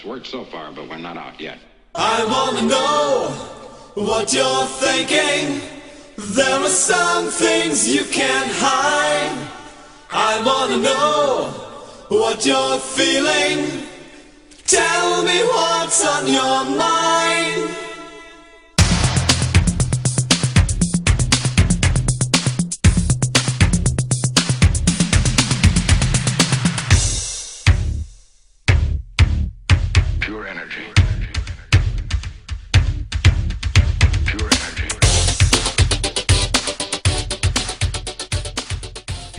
It's worked so far, but we're not out yet. I wanna know what you're thinking. There are some things you can't hide. I wanna know what you're feeling. Tell me what's on your mind.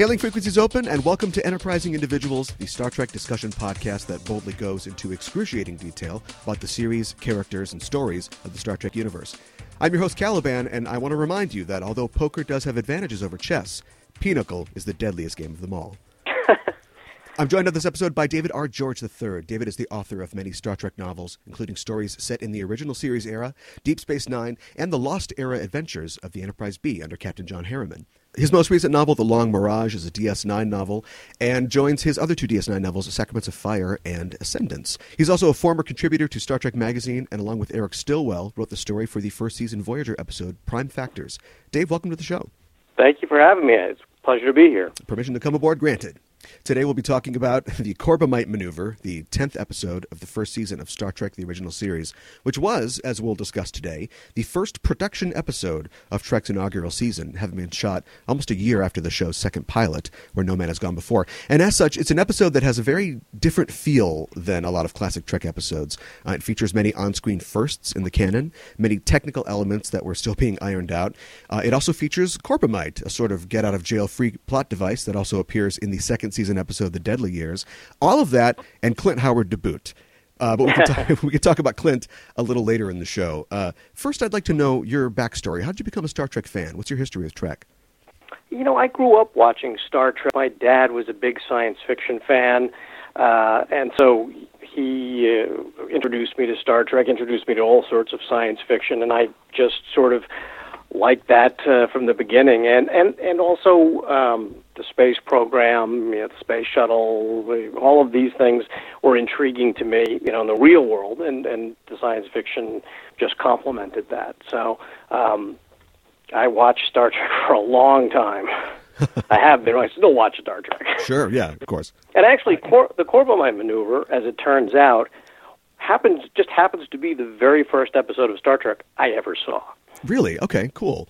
Hailing frequencies open, and welcome to Enterprising Individuals, the Star Trek discussion podcast that boldly goes into excruciating detail about the series, characters, and stories of the Star Trek universe. I'm your host, Caliban, and I want to remind you that although poker does have advantages over chess, Pinochle is the deadliest game of them all. I'm joined on this episode by David R. George III. David is the author of many Star Trek novels, including stories set in the original series era, Deep Space Nine, and the Lost Era adventures of the Enterprise B under Captain John Harriman. His most recent novel, The Long Mirage, is a DS9 novel and joins his other two DS9 novels, The Sacraments of Fire and Ascendance. He's also a former contributor to Star Trek Magazine and, along with Eric Stillwell, wrote the story for the first season Voyager episode, Prime Factors. Dave, welcome to the show. Thank you for having me. It's a pleasure to be here. Permission to come aboard granted. Today we'll be talking about the Corbomite Maneuver, the 10th episode of the first season of Star Trek the Original Series, which was, as we'll discuss today, the first production episode of Trek's inaugural season, having been shot almost a year after the show's second pilot, where No Man Has Gone Before. And as such, it's an episode that has a very different feel than a lot of classic Trek episodes. Uh, it features many on-screen firsts in the canon, many technical elements that were still being ironed out. Uh, it also features Corbomite, a sort of get-out-of-jail-free plot device that also appears in the second season episode, The Deadly Years. All of that and Clint Howard to boot. Uh, but we can, talk, we can talk about Clint a little later in the show. Uh, first, I'd like to know your backstory. How did you become a Star Trek fan? What's your history with Trek? You know, I grew up watching Star Trek. My dad was a big science fiction fan, uh, and so he uh, introduced me to Star Trek, introduced me to all sorts of science fiction, and I just sort of liked that uh, from the beginning. And and and also um, the space program, you know, the space shuttle, all of these things were intriguing to me, you know, in the real world, and and the science fiction just complemented that. So. Um, I watched Star Trek for a long time. I have been. I still watch Star Trek. Sure, yeah, of course. And actually, Cor- the Corbomite maneuver, as it turns out, happens just happens to be the very first episode of Star Trek I ever saw. Really? Okay, cool.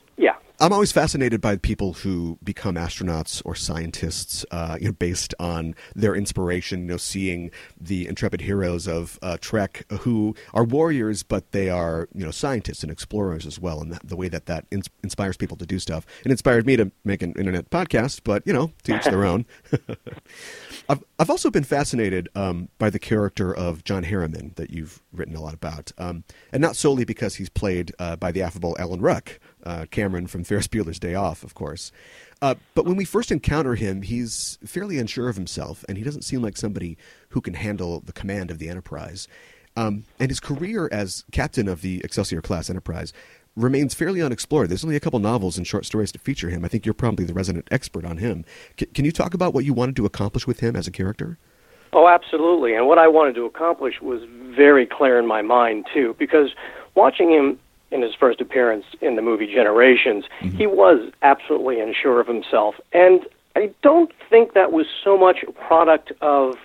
I'm always fascinated by people who become astronauts or scientists, uh, you know, based on their inspiration. You know, seeing the intrepid heroes of uh, Trek who are warriors, but they are you know scientists and explorers as well, and that, the way that that ins- inspires people to do stuff. It inspired me to make an internet podcast, but you know, to each their own. I've I've also been fascinated um, by the character of John Harriman that you've written a lot about, um, and not solely because he's played uh, by the affable Alan Ruck, uh, Cameron from Ferris Bueller's Day Off, of course. Uh, but when we first encounter him, he's fairly unsure of himself, and he doesn't seem like somebody who can handle the command of the Enterprise. Um, and his career as captain of the Excelsior class Enterprise remains fairly unexplored. There's only a couple novels and short stories to feature him. I think you're probably the resident expert on him. C- can you talk about what you wanted to accomplish with him as a character? Oh, absolutely. And what I wanted to accomplish was very clear in my mind too, because watching him in his first appearance in the movie Generations, mm-hmm. he was absolutely unsure of himself, and I don't think that was so much a product of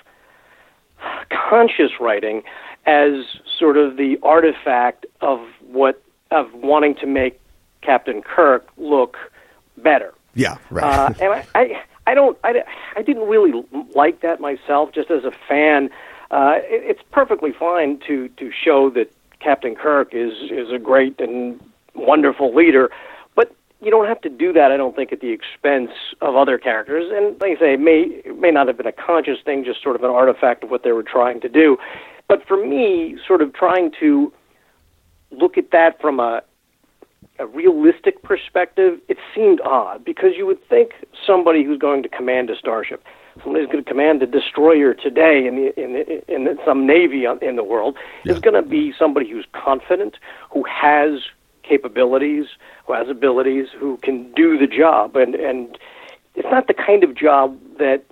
conscious writing as sort of the artifact of what of wanting to make Captain Kirk look better. Yeah, right. uh, and I, I, I don't, I, I didn't really like that myself. Just as a fan, uh, it, it's perfectly fine to to show that Captain Kirk is is a great and wonderful leader, but you don't have to do that. I don't think at the expense of other characters. And like I say, it may it may not have been a conscious thing, just sort of an artifact of what they were trying to do. But for me, sort of trying to look at that from a a realistic perspective, it seemed odd because you would think somebody who's going to command a starship, somebody who's going to command a destroyer today in the, in, the, in some navy in the world, yeah. is going to be somebody who's confident, who has capabilities, who has abilities, who can do the job, and and it's not the kind of job that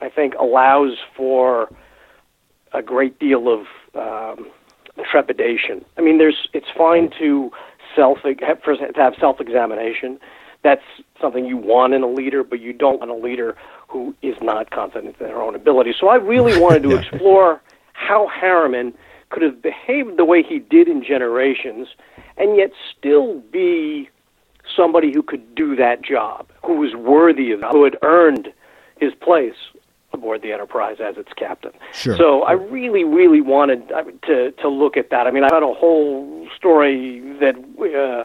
I think allows for a great deal of um, trepidation. I mean, there's it's fine to self have, to have self examination. That's something you want in a leader, but you don't want a leader who is not confident in their own ability. So I really wanted to explore how Harriman could have behaved the way he did in Generations, and yet still be somebody who could do that job, who was worthy of, who had earned his place aboard the Enterprise as its captain. Sure. So I really, really wanted to to look at that. I mean, I had a whole story that. Uh,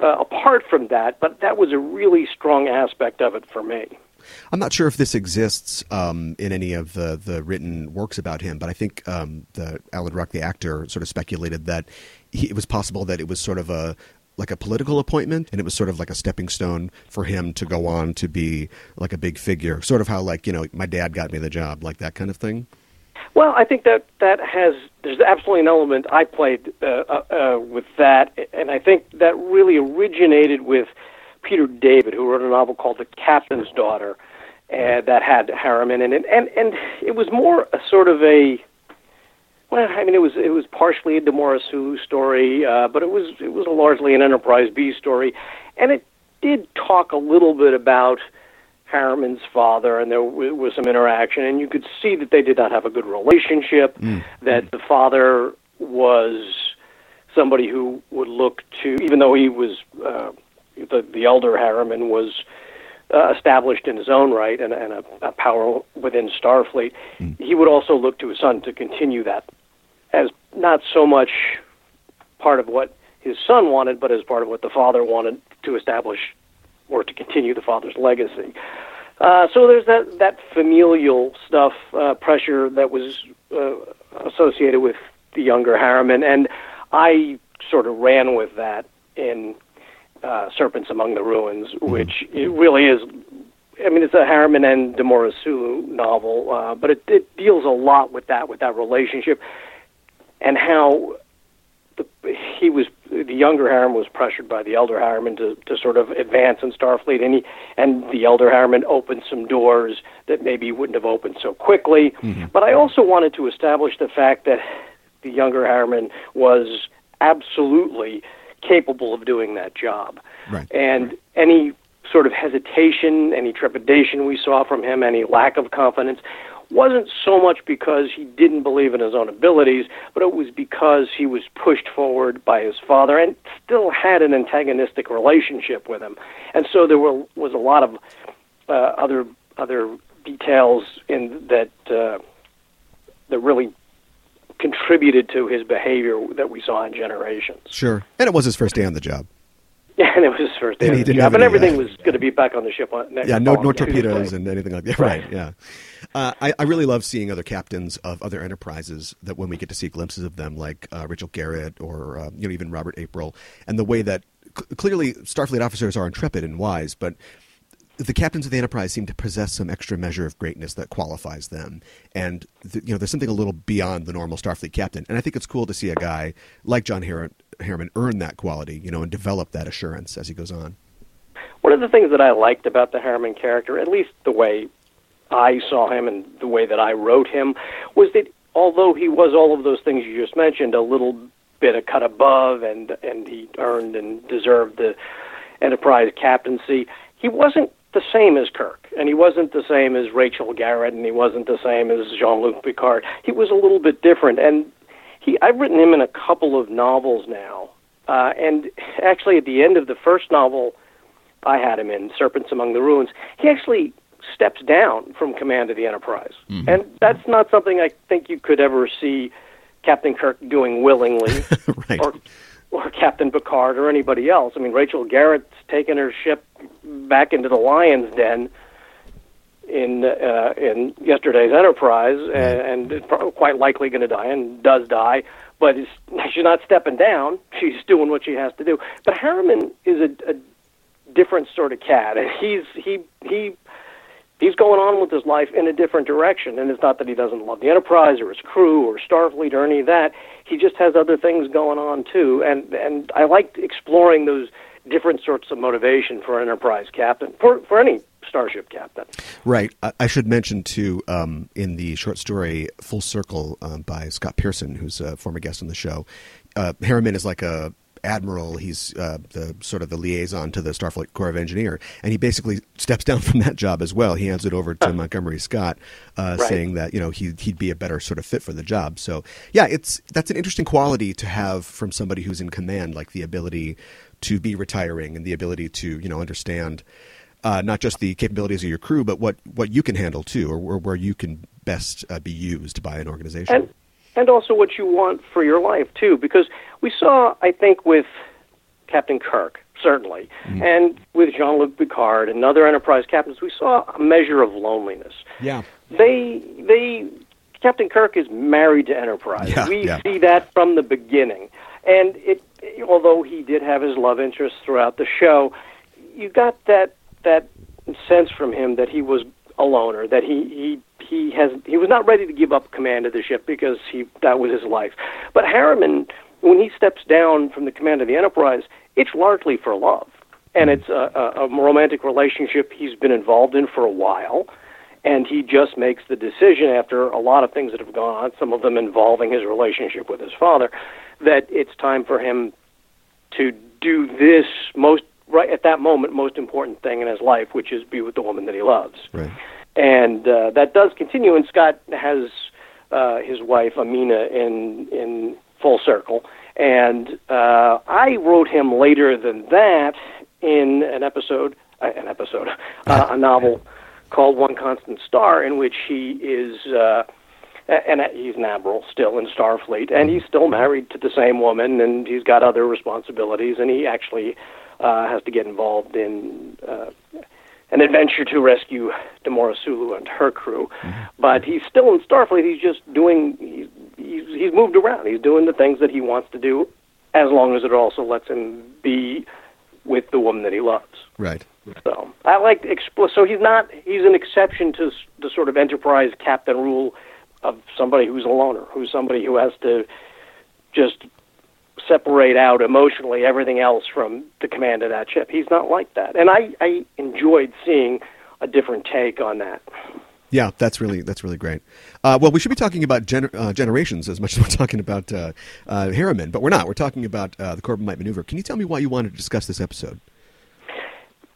uh, apart from that, but that was a really strong aspect of it for me. I'm not sure if this exists um, in any of the, the written works about him, but I think um, the Alan Ruck, the actor, sort of speculated that he, it was possible that it was sort of a like a political appointment, and it was sort of like a stepping stone for him to go on to be like a big figure, sort of how like you know my dad got me the job, like that kind of thing. Well, I think that that has there's absolutely an element I played uh, uh, uh, with that, and I think that really originated with Peter David, who wrote a novel called The Captain's Daughter, and that had Harriman in it, and and it was more a sort of a well, I mean, it was it was partially a Demora's story, uh, but it was it was largely an Enterprise B story, and it did talk a little bit about Harriman's father, and there w- was some interaction, and you could see that they did not have a good relationship. Mm. That the father was somebody who would look to, even though he was uh, the the elder Harriman was uh, established in his own right and, and a, a power within Starfleet, Mm. he would also look to his son to continue that as not so much part of what his son wanted, but as part of what the father wanted to establish or to continue the father's legacy. Uh, so there's that that familial stuff, uh, pressure that was uh, associated with the younger Harriman, and I sort of ran with that in uh, Serpents Among the Ruins, which it really is. I mean, it's a Harriman and Demora Sulu novel, uh, but it, it deals a lot with that, with that relationship, and how the, he was the younger Harriman was pressured by the elder Harriman to, to sort of advance in Starfleet, and he and the elder Harriman opened some doors that maybe wouldn't have opened so quickly. Mm-hmm. But I also wanted to establish the fact that the younger Harriman was absolutely capable of doing that job, Right. and any sort of hesitation, any trepidation we saw from him, any lack of confidence wasn't so much because he didn't believe in his own abilities, but it was because he was pushed forward by his father and still had an antagonistic relationship with him. And so there were, was a lot of uh, other other details in that uh, that really contributed to his behavior that we saw in Generations. Sure, and it was his first day on the job. Yeah, and it was his first day And he didn't have and everything was going to be back on the ship. On, next Yeah, no, no torpedoes and anything like that. Right. Right. Yeah. Uh, I, I really love seeing other captains of other enterprises that when we get to see glimpses of them, like uh, Rachel Garrett or uh, you know even Robert April, and the way that c- clearly Starfleet officers are intrepid and wise, but the captains of the Enterprise seem to possess some extra measure of greatness that qualifies them, and th- you know there's something a little beyond the normal Starfleet captain, and I think it's cool to see a guy like John Har- Harriman earn that quality, you know, and develop that assurance as he goes on. One of the things that I liked about the Harriman character, at least the way I saw him and the way that I wrote him, was that although he was all of those things you just mentioned, a little bit a cut above, and and he earned and deserved the Enterprise captaincy, he wasn't the same as Kirk, and he wasn't the same as Rachel Garrett, and he wasn't the same as Jean-Luc Picard. He was a little bit different, and he I've written him in a couple of novels now, uh, and actually at the end of the first novel. I had him in Serpents Among the Ruins. He actually steps down from command of the Enterprise, and that's not something I think you could ever see Captain Kirk doing willingly, Right. or or Captain Picard or anybody else. I mean, Rachel Garrett's taken her ship back into the lion's den in uh, in yesterday's Enterprise, and, and pro- quite likely going to die, and does die. But is, she's not stepping down. She's doing what she has to do. But Harriman is a, a different sort of cat, and he's he he he's going on with his life in a different direction. And it's not that he doesn't love the Enterprise or his crew or Starfleet or any of that. He just has other things going on too. And and I liked exploring those different sorts of motivation for an Enterprise captain, for for any starship captain. Right. I, I should mention too, um, in the short story "Full Circle" um, by Scott Pearson, who's a former guest on the show, uh, Harriman is like a admiral. He's uh, the sort of the liaison to the Starfleet Corps of Engineer, and he basically steps down from that job as well. He hands it over to Montgomery Scott, uh, Right. saying that you know he, he'd be a better sort of fit for the job. So yeah, it's that's an interesting quality to have from somebody who's in command, like the ability to be retiring and the ability to you know understand. Uh, not just the capabilities of your crew, but what, what you can handle too, or, or where you can best uh, be used by an organization. and and also what you want for your life too because we saw i think with captain kirk certainly and with jean-luc picard and other enterprise captains we saw a measure of loneliness yeah, they they captain kirk is married to enterprise Yeah, we yeah. see that from the beginning and it although he did have his love interest throughout the show you got that that sense from him that he was a loner, that he he he has he was not ready to give up command of the ship because he that was his life. But Harriman, when he steps down from the command of the Enterprise, it's largely for love, and it's a, a, a romantic relationship he's been involved in for a while. And he just makes the decision after a lot of things that have gone on, some of them involving his relationship with his father, that it's time for him to do this most right at that moment most important thing in his life, which is be with the woman that he loves. right. And uh, that does continue. And Scott has uh, his wife Amina in in full circle. And uh, I wrote him later than that in an episode, uh, an episode, uh, a novel called One Constant Star, in which he is. Uh, and he's an admiral still in Starfleet, and he's still married to the same woman, and he's got other responsibilities, and he actually uh, has to get involved in uh, an adventure to rescue Demora Sulu and her crew. But he's still in Starfleet. He's just doing. He's, he's he's moved around. He's doing the things that he wants to do, as long as it also lets him be with the woman that he loves. Right. So I like expl- so he's not he's an exception to the sort of enterprise captain rule of somebody who's a loner, who's somebody who has to just separate out emotionally everything else from the command of that ship. He's not like that, and I I enjoyed seeing a different take on that. Yeah, that's really that's really great. Uh, well, we should be talking about gener- uh, generations as much as we're talking about uh, uh, Harriman, but we're not. We're talking about uh, the Corbomite maneuver. Can you tell me why you wanted to discuss this episode?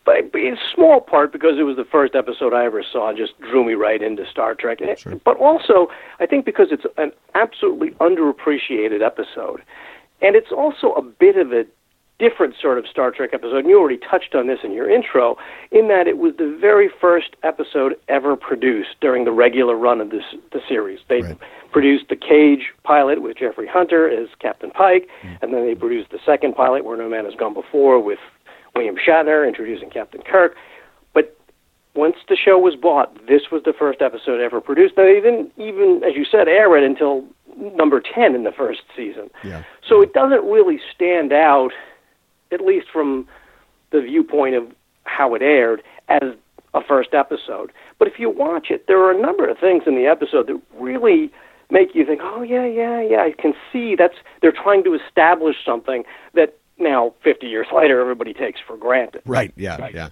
But in small part because it was the first episode I ever saw, and just drew me right into Star Trek. Sure. But also, I think because it's an absolutely underappreciated episode, and it's also a bit of a different sort of Star Trek episode. And you already touched on this in your intro, in that it was the very first episode ever produced during the regular run of this the series. They Right. produced the Cage pilot with Jeffrey Hunter as Captain Pike, mm. and then they produced the second pilot, Where No Man Has Gone Before, with William Shatner introducing Captain Kirk. But once the show was bought, this was the first episode ever produced. Now, they didn't even, as you said, air it until number 10 in the first season. Yeah. So it doesn't really stand out, at least from the viewpoint of how it aired, as a first episode. But if you watch it, there are a number of things in the episode that really make you think, oh, yeah, yeah, yeah, I can see that's, they're trying to establish something that now, 50 years later, everybody takes for granted. Right. Yeah. Yeah.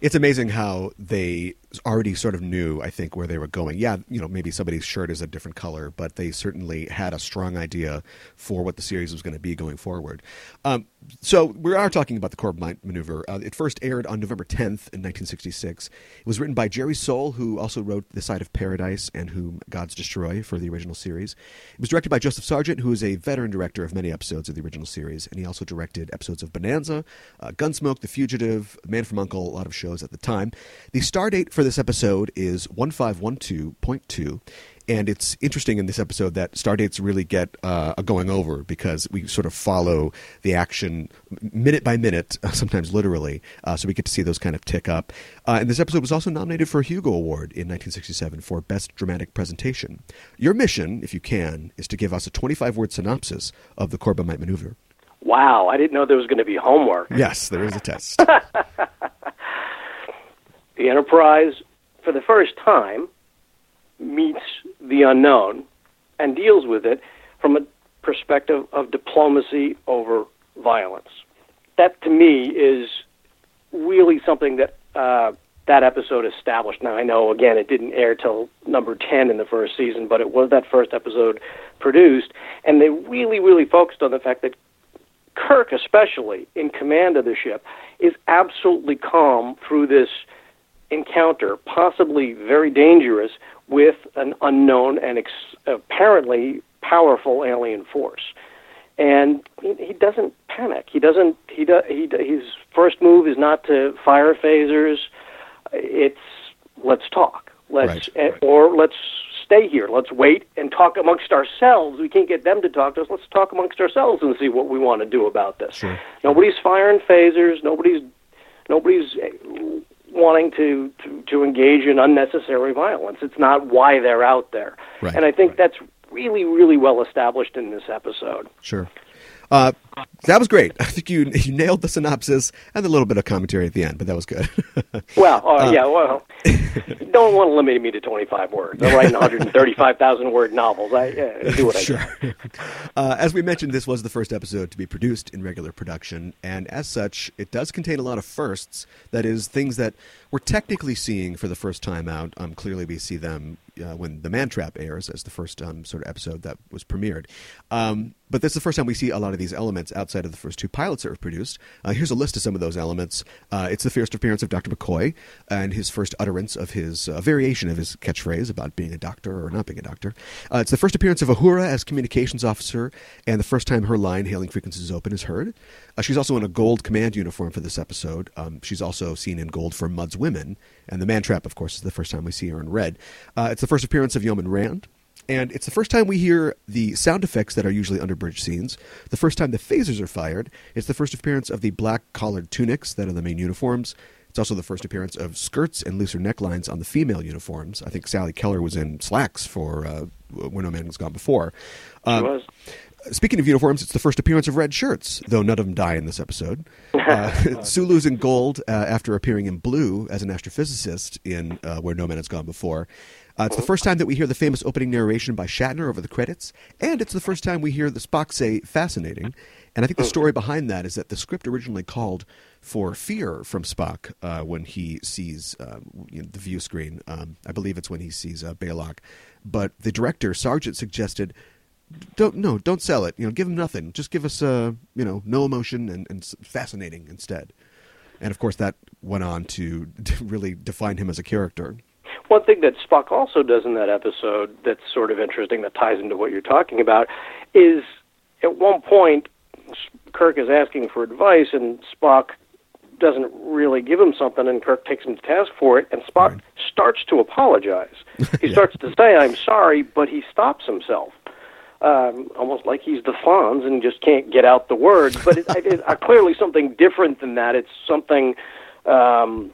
It's amazing how they already sort of knew, I think, where they were going. Yeah, you know, maybe somebody's shirt is a different color, but they certainly had a strong idea for what the series was going to be going forward. Um, so we are talking about the Corbomite maneuver. Uh, it first aired on November 10th in 1966. It was written by Jerry Sohl, who also wrote The Side of Paradise and Whom Gods Destroy for the original series. It was directed by Joseph Sargent, who is a veteran director of many episodes of the original series, and he also directed episodes of Bonanza, uh, Gunsmoke, The Fugitive, Man from Uncle, a lot of shows at the time. The star date for this episode is 1512.2. And it's interesting in this episode that star dates really get uh, a going over because we sort of follow the action minute by minute, sometimes literally, uh, so we get to see those kind of tick up. Uh, and this episode was also nominated for a Hugo Award in 1967 for Best Dramatic Presentation. Your mission, if you can, is to give us a 25 word synopsis of the Corbomite maneuver. Wow, I didn't know there was going to be homework. Yes, there is a test. The Enterprise, for the first time, meets the unknown and deals with it from a perspective of diplomacy over violence. that to me is really something that uh, that episode established. Now I know again it didn't air till number ten in the first season, but it was that first episode produced, and they really really focused on the fact that Kirk, especially in command of the ship, is absolutely calm through this encounter, possibly very dangerous, with an unknown and ex- apparently powerful alien force. And he, he doesn't panic. He doesn't. He does. He his first move is not to fire phasers. It's let's talk. Let's Right. eh, or let's stay here. Let's wait and talk amongst ourselves. We can't get them to talk to us. Let's talk amongst ourselves and see what we want to do about this. Sure. Nobody's firing phasers. Nobody's nobody's eh, wanting to, to to engage in unnecessary violence. It's not why they're out there. Right, And I think right. that's really really well established in this episode. Sure. Uh, that was great. I think you you nailed the synopsis and a little bit of commentary at the end, but that was good. Well, uh, yeah, well, don't want to limit me to 25 words. I'm writing 135,000 word novels. I yeah, do what I sure. can. Uh, as we mentioned, this was the first episode to be produced in regular production, and as such, it does contain a lot of firsts. That is, things that we're technically seeing for the first time out. Um, clearly, we see them uh, when The Man Trap airs as the first um, sort of episode that was premiered. Um, but this is the first time we see a lot of these elements outside of the first two pilots that were produced. Uh, here's a list of some of those elements. Uh, it's the first appearance of Dr. McCoy and his first utterance of his uh, variation of his catchphrase about being a doctor or not being a doctor. Uh, it's the first appearance of Uhura as communications officer, and the first time her line "Hailing frequencies open" is heard. Uh, she's also in a gold command uniform for this episode. Um, she's also seen in gold for Mudd's women, and the Man Trap, of course, is the first time we see her in red. Uh, it's the first appearance of Yeoman Rand. And it's the first time we hear the sound effects that are usually under bridge scenes. The first time the phasers are fired. It's the first appearance of the black collared tunics that are the main uniforms. It's also the first appearance of skirts and looser necklines on the female uniforms. I think Sally Keller was in slacks for uh, When No Man Was Gone Before. She Um, was. Speaking of uniforms, it's the first appearance of red shirts, though none of them die in this episode. Uh, Sulu's in gold uh, after appearing in blue as an astrophysicist in uh, Where No Man Has Gone Before. Uh, it's the first time that we hear the famous opening narration by Shatner over the credits, and it's the first time we hear the Spock say "fascinating." And I think the story behind that is that the script originally called for fear from Spock uh, when he sees uh, you know, the view screen. Um, I believe it's when he sees uh, Balok, but the director Sargent suggested don't no don't sell it. You know give him nothing. Just give us uh you know no emotion and, and fascinating instead. And of course that went on to really define him as a character One thing that Spock also does in that episode that's sort of interesting that ties into what you're talking about is at one point Kirk is asking for advice and Spock doesn't really give him something and Kirk takes him to task for it and Spock Right. starts to apologize. He Yeah. starts to say I'm sorry, but he stops himself. Um, almost like he's the Fonz and just can't get out the words, but it, it, it's uh, clearly something different than that. It's something um,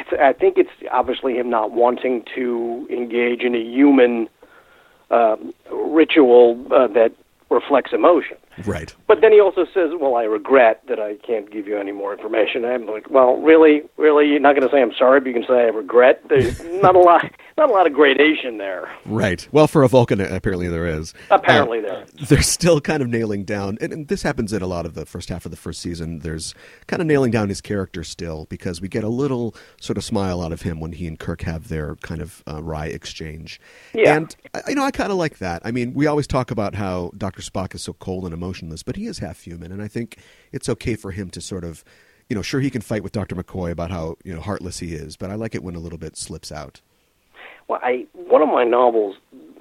it's- I think it's obviously him not wanting to engage in a human um, ritual uh, that reflects emotion. right But then he also says, "Well, I regret that I can't give you any more information." I'm like, "Well, really, really, you're not going to say I'm sorry, but you can say I regret." There's not a lot, not a lot of gradation there. right well for a vulcan apparently there is Apparently, Uh, there. they're still kind of nailing down and, and this happens in a lot of the first half of the first season there's kind of nailing down his character still because we get a little sort of smile out of him when he and kirk have their kind of uh, wry exchange Yeah. and I- you know i kind of like that i mean we always talk about how dr spock is so cold and emotionless but he is half human and i think it's okay for him to sort of you know sure he can fight with dr mccoy about how you know heartless he is but i like it when a little bit slips out Well, I one of my novels,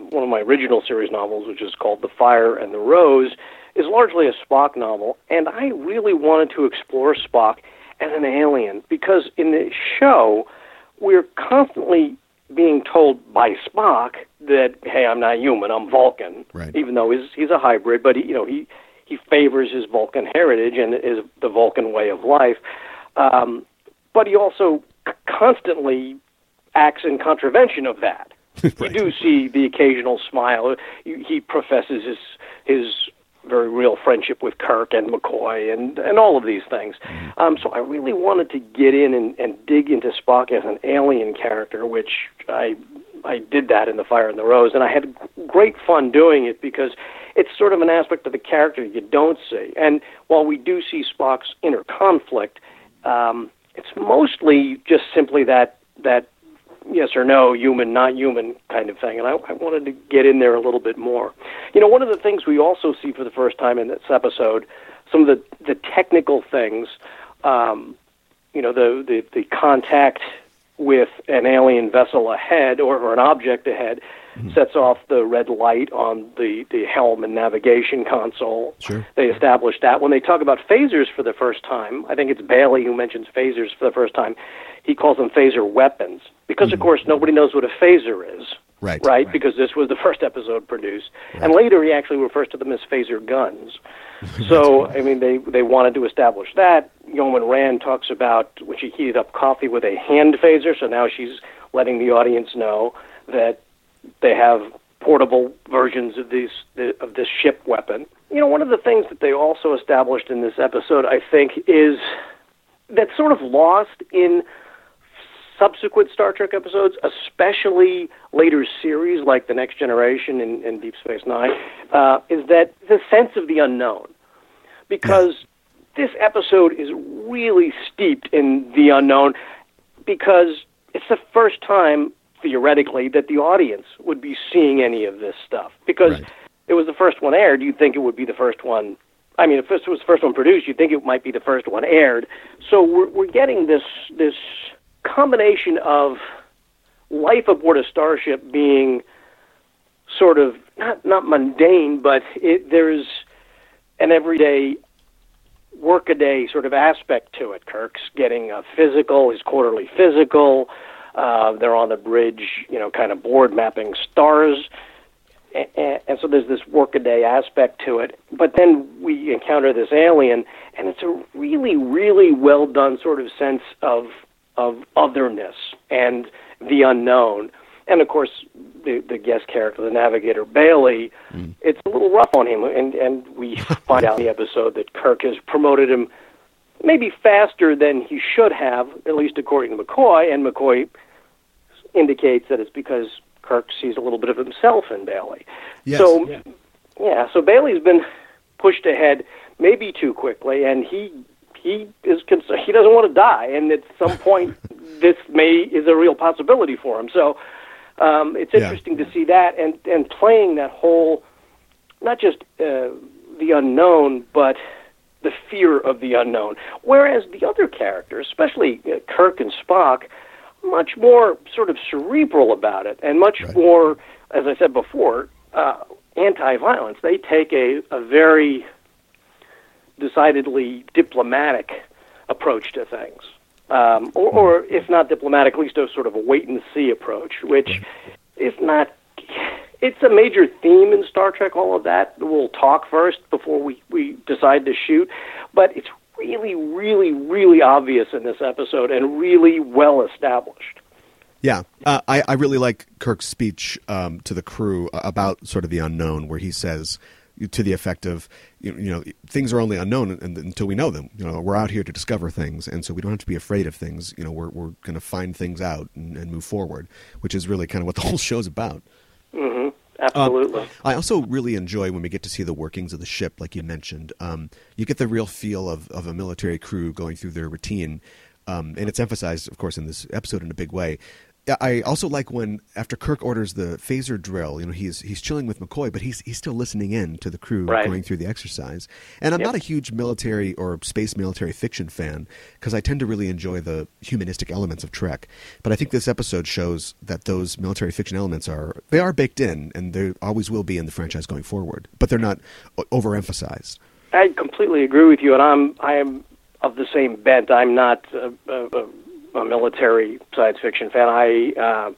one of my original series novels, which is called The Fire and the Rose, is largely a Spock novel, and I really wanted to explore Spock as an alien because in the show we're constantly being told by Spock that hey, I'm not human, I'm Vulcan, Right. even though he's he's a hybrid, but he, you know he he favors his Vulcan heritage and is the Vulcan way of life. Um, but he also constantly acts in contravention of that. You do see the occasional smile. He professes his his very real friendship with Kirk and McCoy and and all of these things. Um, so I really wanted to get in and, and dig into Spock as an alien character, which I I did that in the Fire and the Rose, and I had great fun doing it because it's sort of an aspect of the character you don't see. And while we do see Spock's inner conflict, um, it's mostly just simply that that yes or no, human, not human kind of thing. And I, I wanted to get in there a little bit more. You know, one of the things we also see for the first time in this episode, some of the the technical things. Um, you know, the, the the contact with an alien vessel ahead or, or an object ahead sets off the red light on the, the helm and navigation console. Sure. They established that. When they talk about phasers for the first time, I think it's Bailey who mentions phasers for the first time. He calls them phaser weapons because, of mm. course, nobody knows what a phaser is. Right. Right, because this was the first episode produced, and later he actually refers to them as phaser guns. So, I mean, they they wanted to establish that. Yeoman Rand talks about when she heated up coffee with a hand phaser. So now she's letting the audience know that they have portable versions of these of this ship weapon. You know, one of the things that they also established in this episode, I think, is that's sort of lost in subsequent Star Trek episodes, especially later series like The Next Generation and, and Deep Space Nine, uh, is that the sense of the unknown. Because this episode is really steeped in the unknown because it's the first time, theoretically, that the audience would be seeing any of this stuff. Because Right. it was the first one aired, you'd think it would be the first one. I mean, if this was the first one produced, you'd think it might be the first one aired. So we're, we're getting this this combination of life aboard a starship being sort of not not mundane, but it, there's an everyday workaday sort of aspect to it. Kirk's getting a physical, his quarterly physical. Uh, they're on the bridge, you know, kind of board mapping stars. And, and so there's this workaday aspect to it. But then we encounter this alien, and it's a really, really well done sort of sense of of otherness and the unknown. And of course, the the guest character, the navigator Bailey, it's a little rough on him, and and we find out in the episode that Kirk has promoted him maybe faster than he should have, at least according to McCoy. And McCoy indicates that it's because Kirk sees a little bit of himself in Bailey. Yes. So, yeah. so Bailey's been pushed ahead maybe too quickly, and he he is concerned. He doesn't want to die, and at some point, this may is a real possibility for him. So, um, it's Yeah. interesting to see that and and playing that whole not just uh, the unknown, but the fear of the unknown. Whereas the other characters, especially uh, Kirk and Spock, much more sort of cerebral about it, and much Right. more, as I said before, uh, anti-violence. They take a, a very decidedly diplomatic approach to things. Um, or, or if not diplomatic, at least a sort of a wait and see approach, which is not. It's a major theme in Star Trek. All of that. We'll talk first before we we decide to shoot, but it's really, really, really obvious in this episode and really well established. Yeah, uh, I, I really like Kirk's speech um, to the crew about sort of the unknown, where he says to the effect of, you, you know, things are only unknown until we know them. You know, we're out here to discover things, and so we don't have to be afraid of things. You know, we're we're going to find things out and, and move forward, which is really kind of what the whole show's about. Absolutely. I also really enjoy when we get to see the workings of the ship, like you mentioned. Um, you get the real feel of, of a military crew going through their routine, um, and it's emphasized, of course, in this episode in a big way. I also like when after Kirk orders the phaser drill, you know, he's he's chilling with McCoy, but he's he's still listening in to the crew Right. going through the exercise. And I'm Yep. not a huge military or space military fiction fan because I tend to really enjoy the humanistic elements of Trek. But I think this episode shows that those military fiction elements are they are baked in, and they always will be in the franchise going forward. But they're not overemphasized. I completely agree with you, and I'm I am of the same bent. I'm not a, a, a military science fiction fan. I, uh,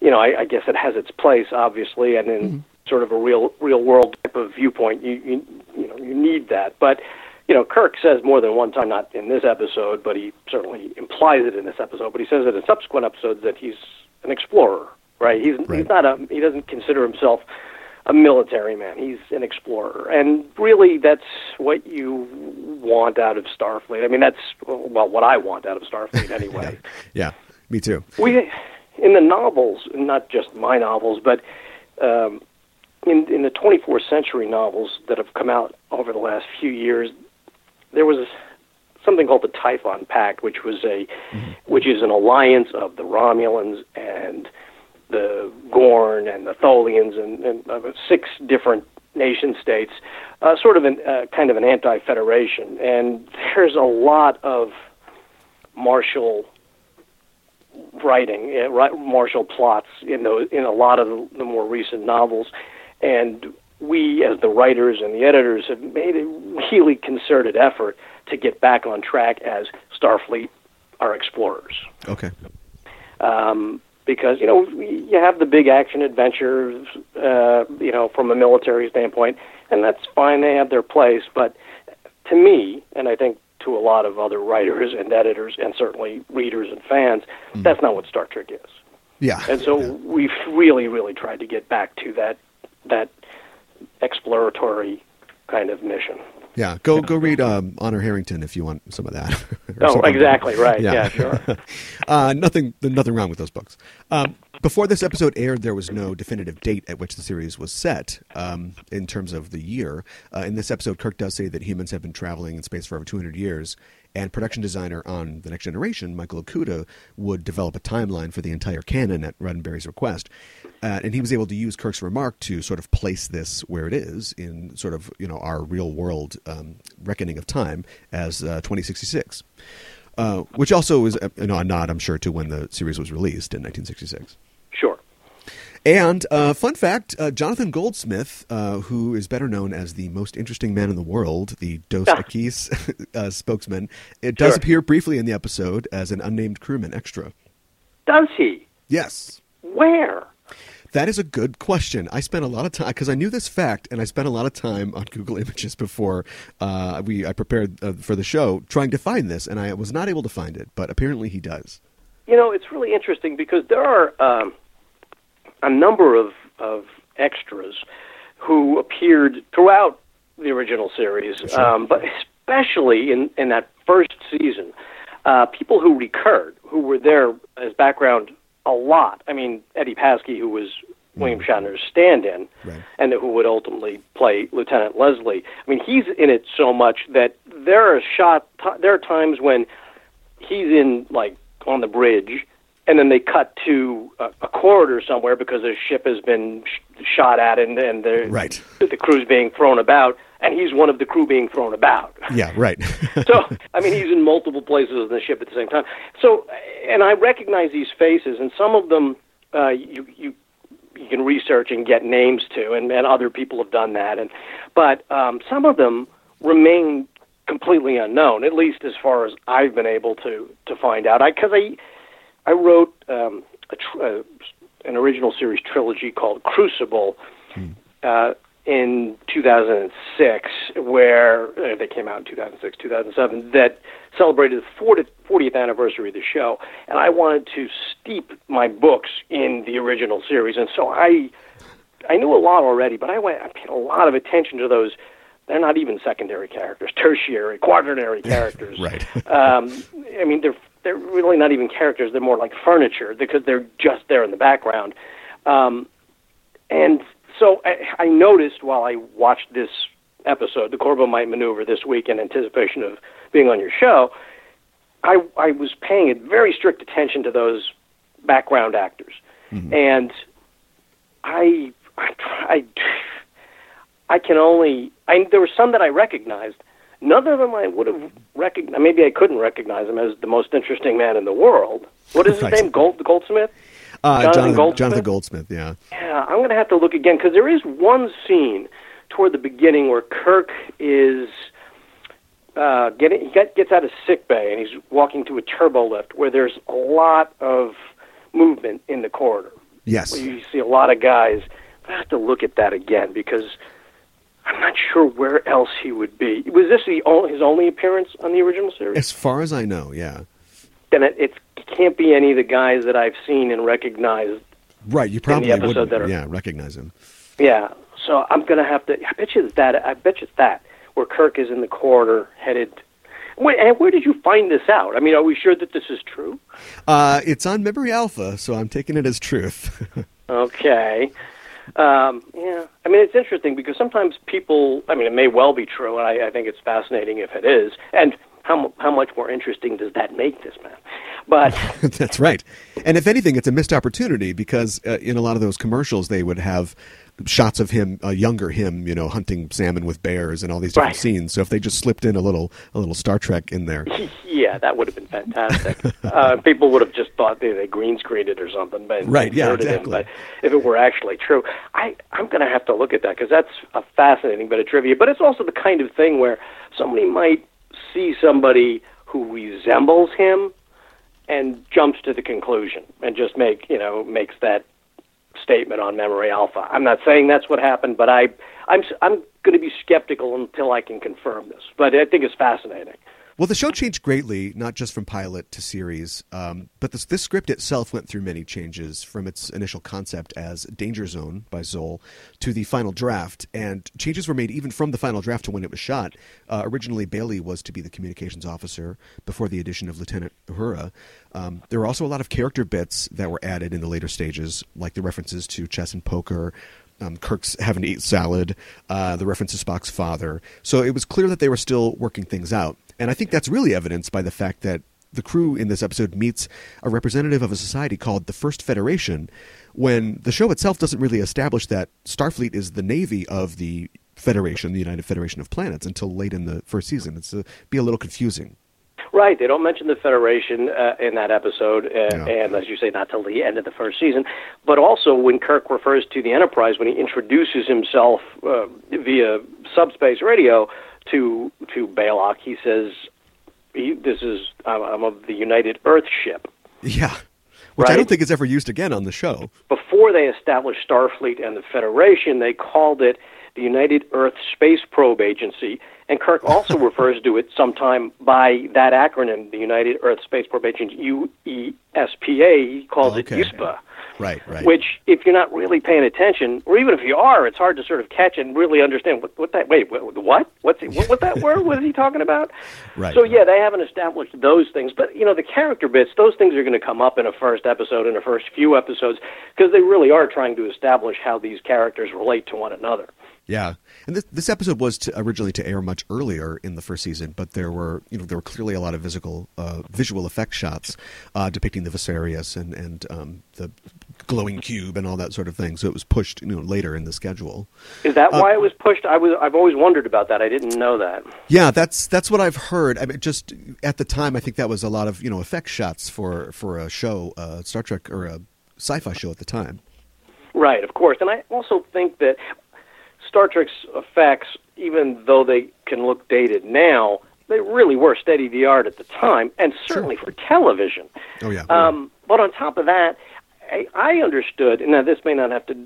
you know, I, I guess it has its place, obviously, and in sort of a real real world type of viewpoint, you you you know you need that. But you know, Kirk says more than one time, not in this episode, but he certainly implies it in this episode. But he says it in subsequent episodes that he's an explorer, right? He's Right. he's not a he doesn't consider himself a military man. He's an explorer, and really, that's what you want out of Starfleet. I mean, that's well, what I want out of Starfleet anyway. Yeah, me too. we, in the novels, not just my novels, but um, in in the 24th century novels that have come out over the last few years, there was something called the Typhon Pact, which was a which is an alliance of the Romulans and the Gorn and the Tholians and, and uh, six different nation states, uh, sort of an uh, kind of an anti-federation. And there's a lot of martial writing, uh, martial plots in those in a lot of the, more recent novels, and we, as the writers and the editors, have made a really concerted effort to get back on track as Starfleet are explorers Okay. um, because you know you have the big action adventures, uh, you know, from a military standpoint, and that's fine. They have their place, but to me, and I think to a lot of other writers and editors, and certainly readers and fans, that's not what Star Trek is. Yeah. And so Yeah. we've really, really tried to get back to that that exploratory kind of mission. Yeah, go go read um, Honor Harrington if you want some of that. Oh, exactly right. Yeah, sure. uh, nothing nothing wrong with those books. Um, before this episode aired, there was no definitive date at which the series was set um, in terms of the year. Uh, in this episode, Kirk does say that humans have been traveling in space for over 200 years, and production designer on The Next Generation, Michael Okuda, would develop a timeline for the entire canon at Roddenberry's request. Uh, and he was able to use Kirk's remark to sort of place this where it is in sort of you know our real world um, reckoning of time as uh, 2066, uh, which also is you know, a nod, I'm sure, to when the series was released in 1966. Sure. And uh, fun fact: uh, Jonathan Goldsmith, uh, who is better known as the most interesting man in the world, the Dos Ah. Equis uh, spokesman, it does Sure. appear briefly in the episode as an unnamed crewman extra. Does he? Yes. Where? That is a good question. I spent a lot of time because I knew this fact, and I spent a lot of time on Google Images before uh, we I prepared uh, for the show trying to find this, and I was not able to find it. But apparently, he does. You know, it's really interesting because there are um, a number of, of extras who appeared throughout the original series, um, but especially in, in that first season. Uh, people who recurred, who were there as background a lot. I mean, Eddie Paskey, who was William Shatner's stand-in, Right. and who would ultimately play Lieutenant Leslie. I mean, he's in it so much that there are shot. There are times when he's in like on the bridge, and then they cut to a, a corridor somewhere because a ship has been sh- shot at, and and the Right. the crew's being thrown about, and he's one of the crew being thrown about. Yeah, right. so I mean, he's in multiple places on the ship at the same time. So, and I recognize these faces, and some of them uh, you you you can research and get names to, and, and other people have done that. And but um, some of them remain completely unknown, at least as far as I've been able to to find out. I because I I wrote um, a tr- uh, an original series trilogy called Crucible. Uh, in 2006, where uh, they came out in 2006, 2007, that celebrated the 40th, 40th anniversary of the show, and I wanted to steep my books in the original series, and so I, I knew a lot already, but I went, I paid a lot of attention to those. They're not even secondary characters, tertiary, quaternary characters. Right. um, I mean, they're they're really not even characters. They're more like furniture because they're just there in the background. Um, and so I, I noticed while I watched this episode, the Corbomite maneuver this week in anticipation of being on your show, I, I was paying very strict attention to those background actors. And I, I, I, I can only, I, there were some that I recognized. None of them I would have recognized. Maybe I couldn't recognize him as the most interesting man in the world. What is his Right. name? Gold, Goldsmith? Uh, Jonathan Jonathan, Goldsmith? Jonathan Goldsmith. Yeah. Yeah, I'm going to have to look again because there is one scene toward the beginning where Kirk is uh, getting he get, gets out of sick bay and he's walking to a turbo lift where there's a lot of movement in the corridor. Yes. You see a lot of guys. I have to look at that again because I'm not sure where else he would be. Was this the only, his only appearance on the original series? As far as I know, yeah. Then it, it can't be any of the guys that I've seen and recognized Right. You probably that are- Yeah, recognize him. Yeah. So I'm gonna have to. I bet you it's that. I bet you it's that where Kirk is in the corridor headed. Wait, and where did you find this out? I mean, are we sure that this is true? Uh, it's on Memory Alpha, so I'm taking it as truth. Okay. Um, yeah, I mean it's interesting because sometimes people. I mean, it may well be true, and I, I think it's fascinating if it is. And how how much more interesting does that make this man? But That's right. And if anything, it's a missed opportunity because uh, in a lot of those commercials, they would have shots of him, a younger him, you know, hunting salmon with bears and all these different Right. scenes. So if they just slipped in a little, a little Star Trek in there, yeah, that would have been fantastic. uh, people would have just thought they, they green screened it or something, but Right, yeah, exactly. But if it were actually true, I I'm going to have to look at that because that's a fascinating bit of trivia. But it's also the kind of thing where somebody might see somebody who resembles him and jumps to the conclusion and just make you know makes that statement on memory alpha. I'm not saying that's what happened, but I I'm I'm going to be skeptical until I can confirm this. But I think it's fascinating. Well, the show changed greatly, not just from pilot to series, um, but this, this script itself went through many changes from its initial concept as Danger Zone by Sohl to the final draft. And changes were made even from the final draft to when it was shot. Uh, originally, Bailey was to be the communications officer before the addition of Lieutenant Uhura. Um, there were also a lot of character bits that were added in the later stages, like the references to chess and poker, um, Kirk's having to eat salad, uh, the reference to Spock's father. So it was clear that they were still working things out. And I think that's really evidenced by the fact that the crew in this episode meets a representative of a society called the First Federation, when the show itself doesn't really establish that Starfleet is the navy of the Federation, the United Federation of Planets, until late in the first season. It's uh, be a little confusing. Right. They don't mention the Federation uh, in that episode, uh, Yeah. and as you say, not till the end of the first season. But also, when Kirk refers to the Enterprise, when he introduces himself uh, via subspace radio to to Balok, he says, he, "This is I'm of the United Earth ship." Yeah. Which I don't think is ever used again on the show. Before they established Starfleet and the Federation, they called it the United Earth Space Probe Agency, and Kirk also refers to it sometime by that acronym, the United Earth Space Probe Agency, UESPA. He calls Oh, okay. it USPA. Right, right. Which, if you're not really paying attention, or even if you are, it's hard to sort of catch and really understand what, what that. Wait, what? what? What's he, what, what that word? What is he talking about? Right, So yeah, they haven't established those things, but you know the character bits. Those things are going to come up in a first episode, in the first few episodes, because they really are trying to establish how these characters relate to one another. Yeah, and this this episode was to, originally to air much earlier in the first season, but there were you know there were clearly a lot of physical uh, visual effect shots uh, depicting the Fesarius and and um, the glowing cube and all that sort of thing. So it was pushed you know later in the schedule. Is that Uh, why it was pushed? I was. I've always wondered about that. I didn't know that. Yeah, that's that's what I've heard. I mean, just at the time, I think that was a lot of you know effect shots for for a show, uh, Star Trek or a sci-fi show at the time. Right, of course. And I also think that Star Trek's effects, even though they can look dated now, they really were state of the art at the time, and certainly for television. Oh yeah, Um, but on top of that, I, I understood, now this may not have to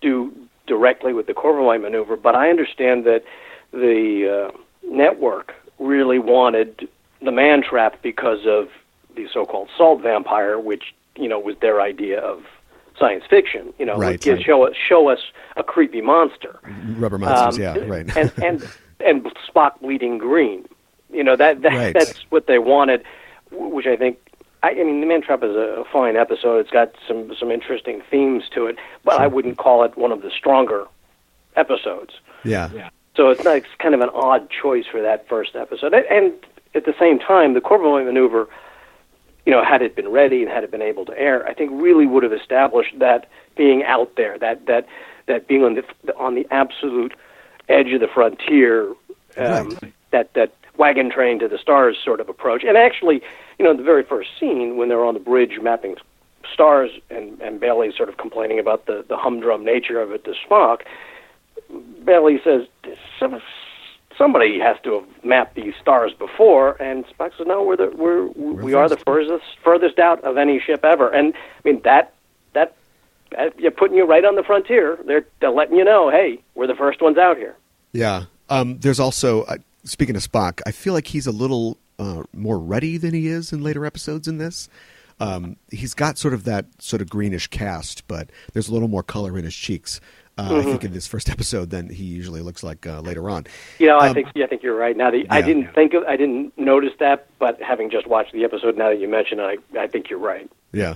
do directly with the Corbomite maneuver, but I understand that the uh, network really wanted the man trap because of the so-called salt vampire, which you know was their idea of science fiction. You know, Right, give- right. show us show us a creepy monster. rubber monsters. Um, yeah, right. and and and Spock bleeding green. You know that, that Right. that's what they wanted, which I think. I, I mean, The Man Trap is a, a fine episode. It's got some some interesting themes to it, but I wouldn't call it one of the stronger episodes. yeah. So it's, not, it's kind of an odd choice for that first episode. And- And at the same time, the Corbomite maneuver, you know, had it been ready and had it been able to air, I think really would have established that being out there, that that that being on the on the absolute edge of the frontier, um, Right. that that wagon train to the stars sort of approach. And actually, you know, the very first scene when they're on the bridge mapping stars and and Bailey sort of complaining about the the humdrum nature of it to Spock, Bailey says "Some- somebody has to have mapped these stars before, and Spock says, "No, we're the we're, we are the furthest furthest out of any ship ever." And I mean that that, that you're putting you right on the frontier. They're, they're letting you know, hey, we're the first ones out here. Yeah. Um, there's also, uh, speaking of Spock, I feel like he's a little uh, more ruddy than he is in later episodes in this. Um, he's got sort of that sort of greenish cast, but there's a little more color in his cheeks. Uh, I think in this first episode than he usually looks like uh, later on. You know, I Um, think yeah, I think you're right. Now, the, I didn't think of, I didn't notice that, but having just watched the episode, now that you mention it, I, I think you're right. Yeah.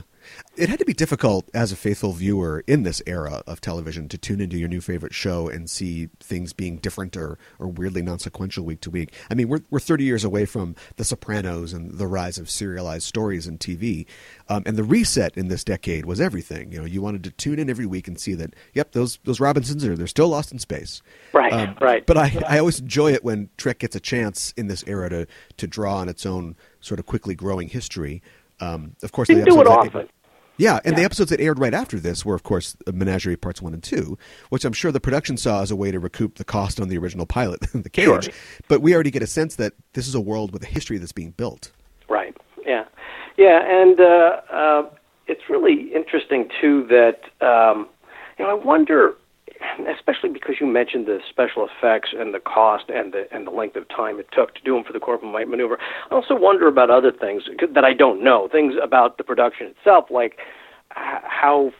It had to be difficult as a faithful viewer in this era of television to tune into your new favorite show and see things being different or, or weirdly non sequential week to week. I mean, we're, we're 30 years away from The Sopranos and the rise of serialized stories in TV. Um, and the reset in this decade was everything. You know, you wanted to tune in every week and see that, yep, those, those Robinsons are, they're still lost in space. Right, Um, right. But I, I always enjoy it when Trek gets a chance in this era to, to draw on its own sort of quickly growing history. Um, of course, Didn't the do it often. Yeah, and the episodes that aired right after this were, of course, Menagerie Parts 1 and 2, which I'm sure the production saw as a way to recoup the cost on the original pilot, The Cage. Sure. But we already get a sense that this is a world with a history that's being built. Right. Yeah. Yeah, and uh, uh, it's really interesting too that um, you know I wonder, especially because you mentioned the special effects and the cost and the and the length of time it took to do them for the Corbomite maneuver. I also wonder about other things that I don't know, things about the production itself, like how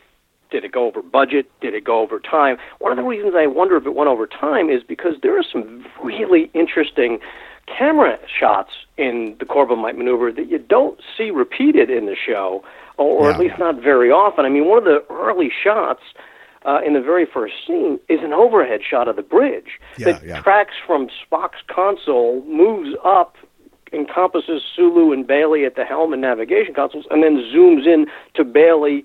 did it go over budget? Did it go over time? One of the reasons I wonder if it went over time is because there are some really interesting camera shots in the Corbin Corbomite maneuver that you don't see repeated in the show, or, or at least not very often. I mean, one of the early shots uh, in the very first scene is an overhead shot of the bridge Yeah, that yeah. tracks from Spock's console, moves up, encompasses Sulu and Bailey at the helm and navigation consoles, and then zooms in to Bailey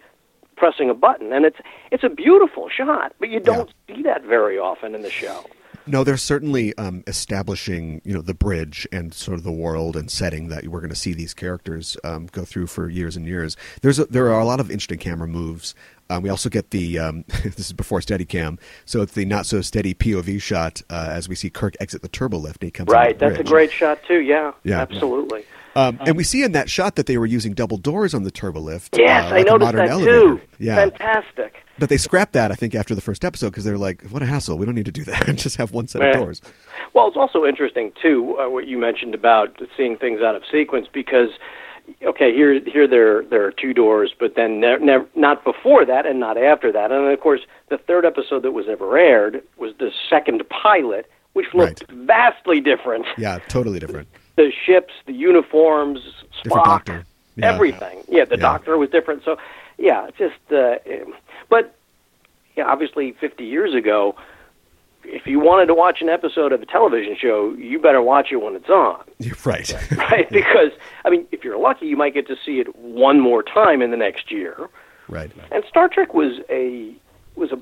pressing a button. And it's it's a beautiful shot, but you don't see that very often in the show. No, they're certainly um, establishing, you know, the bridge and sort of the world and setting that we're going to see these characters um, go through for years and years. There's a, there are a lot of interesting camera moves. Um, we also get the um, this is before Steadicam, so it's the not so steady POV shot uh, as we see Kirk exit the turbo lift and he comes. Right, that's a great shot too. Yeah, Yeah. absolutely. Um, and we see in that shot that they were using double doors on the turbo lift. Yes, uh, I like a noticed that elevator. too. Yeah, Fantastic. but they scrapped that I think after the first episode because they're like, "What a hassle! We don't need to do that. Just have one set of doors." Well, it's also interesting too uh, what you mentioned about seeing things out of sequence because okay, here here there there are two doors, but then ne- ne- not before that and not after that. And of course, the third episode that was ever aired was the second pilot, which looked Right. vastly different. Yeah, totally different. The ships, the uniforms, Spock, doctor. Yeah. everything. Yeah, the Yeah. doctor was different. So, yeah, just uh, but yeah, obviously 50 years ago, if you wanted to watch an episode of a television show, you better watch it when it's on, You're right. right? because I mean, if you're lucky, you might get to see it one more time in the next year. right. And Star Trek was a was a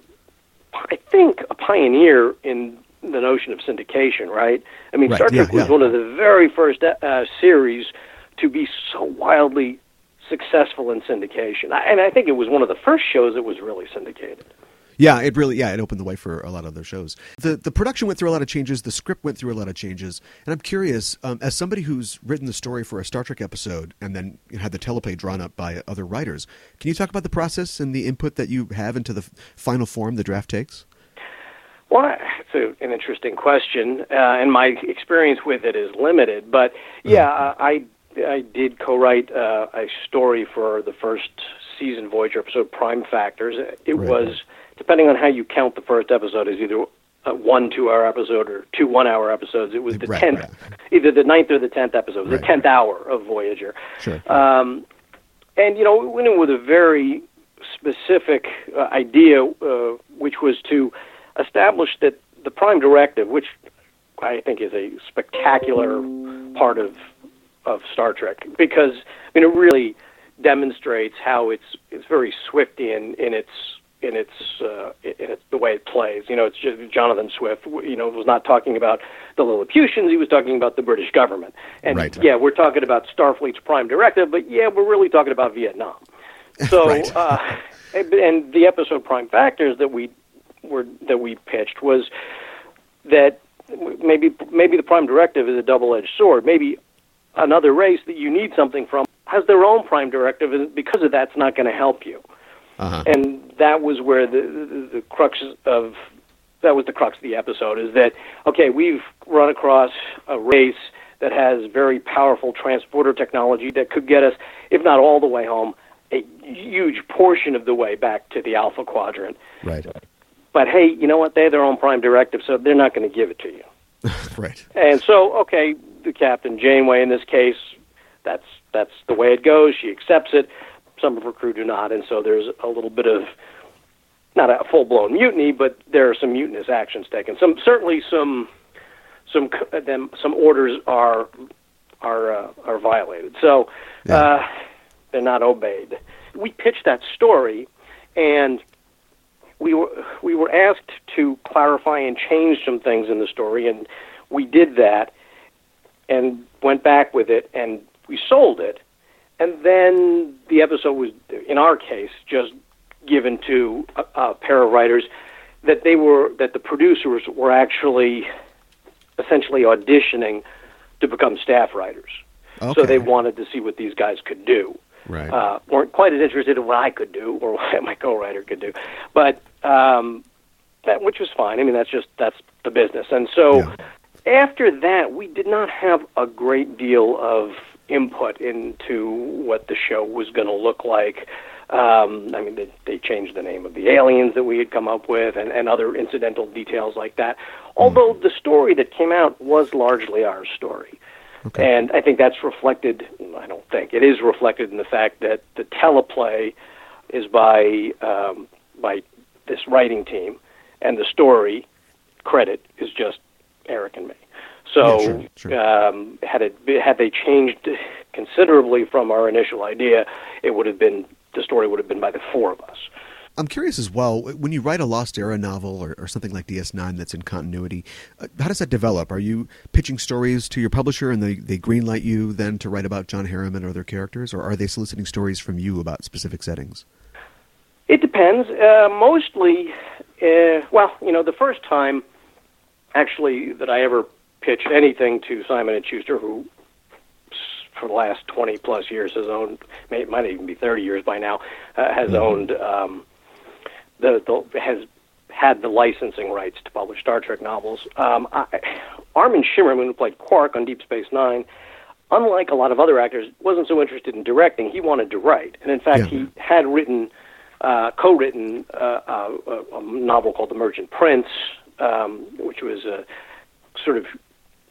I think a pioneer in the notion of syndication, right? I mean, Right, Star yeah, Trek was yeah. one of the very first uh, series to be so wildly successful in syndication, and I think it was one of the first shows that was really syndicated. Yeah, it really yeah, it opened the way for a lot of other shows. The the production went through a lot of changes, the script went through a lot of changes, and I'm curious, um, as somebody who's written the story for a Star Trek episode and then had the teleplay drawn up by other writers, can you talk about the process and the input that you have into the final form the draft takes? Well, it's a, an interesting question, uh, and my experience with it is limited. But yeah, I I did co-write uh, a story for the first season Voyager episode, Prime Factors. It Right. was depending on how you count the first episode is either a one two-hour episode or two one-hour episodes. It was the Right, tenth, right. either the ninth or the tenth episode. Right. the tenth hour of Voyager. Sure. Um, and you know, we went in with a very specific uh, idea, uh, which was to establish that the Prime Directive, which I think is a spectacular part of of Star Trek, because I mean, it really demonstrates how it's it's very Swiftian in its in its uh, in its the way it plays. You know, it's just Jonathan Swift. You know, was not talking about the Lilliputians. He was talking about the British government. And Right. yeah, we're talking about Starfleet's Prime Directive, but yeah, we're really talking about Vietnam. So, Right. uh, and the episode Prime Factors that we were that we pitched was that maybe maybe the Prime Directive is a double-edged sword. Maybe another race that you need something from has their own Prime Directive, and because of that, it's not going to help you. Uh-huh. And that was where the, the the crux of that was the crux of the episode is that okay, we've run across a race that has very powerful transporter technology that could get us, if not all the way home, a huge portion of the way back to the Alpha Quadrant. Right. But hey, you know what? They have their own prime directive, so they're not going to give it to you. Right. And so, okay, the captain Janeway in this case, that's that's the way it goes. She accepts it. Some of her crew do not, and so there's a little bit of not a full blown mutiny, but there are some mutinous actions taken. Some certainly some some them some orders are are uh, are violated. So Yeah. uh, they're not obeyed. We pitched that story, and we were we were asked to clarify and change some things in the story, and we did that, and went back with it, and we sold it, and then the episode was, in our case, just given to a, a pair of writers that they were that the producers were actually essentially auditioning to become staff writers. So they wanted to see what these guys could do Right. uh, weren't quite as interested in what I could do or what my co-writer could do, but um, that which was fine. I mean, that's just that's the business. And so Yeah. after that, we did not have a great deal of input into what the show was going to look like. Um, I mean, they, they changed the name of the aliens that we had come up with, and, and other incidental details like that. Although the story that came out was largely our story. Okay. And I think that's reflected, I don't think, it is reflected in the fact that the teleplay is by, um, by this writing team, and the story credit is just Eric and me. So, Yeah, sure, sure. Um, had it had they changed considerably from our initial idea, it would have been the story would have been by the four of us. I'm curious as well. When you write a Lost Era novel or, or something like DS9 that's in continuity, uh, how does that develop? Are you pitching stories to your publisher and they, they greenlight you then to write about John Harriman or other characters, or are they soliciting stories from you about specific settings? It depends. Uh, mostly, uh, well, you know, the first time actually that I ever pitched anything to Simon and Schuster, who for the last twenty plus years has owned, may, it might even be thirty years by now, uh, has owned um, the, the has had the licensing rights to publish Star Trek novels. Um, I, Armin Shimerman, who played Quark on Deep Space Nine, unlike a lot of other actors, wasn't so interested in directing. He wanted to write, and in fact, Yeah. he had written, uh, co-written uh, uh, a, a novel called The Merchant Prince, um, which was a sort of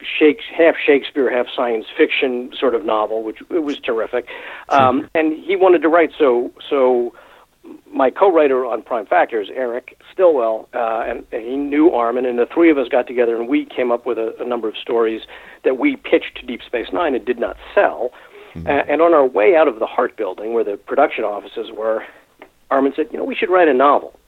Shakes, half Shakespeare, half science fiction sort of novel, which it was terrific. Um, and he wanted to write, so so my co-writer on Prime Factors, Eric Stillwell, uh, and, and he knew Armin, and the three of us got together and we came up with a, a number of stories that we pitched to Deep Space Nine and did not sell. Uh, and on our way out of the Hart Building, where the production offices were, Armin said, "You know, we should write a novel."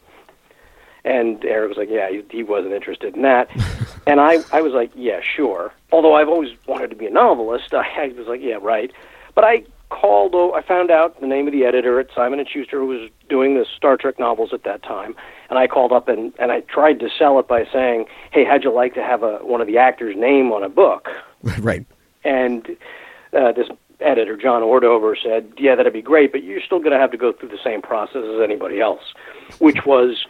And Eric was like, "Yeah, he, he wasn't interested in that." and I, I was like, "Yeah, sure." Although I've always wanted to be a novelist, I, I was like, "Yeah, right." But I called. Oh, I found out the name of the editor at Simon and Schuster, who was doing the Star Trek novels at that time, and I called up and and I tried to sell it by saying, "Hey, how'd you like to have a one of the actors' name on a book?" right. And uh, this editor, John Ordover, said, "Yeah, that'd be great, but you're still going to have to go through the same process as anybody else, which was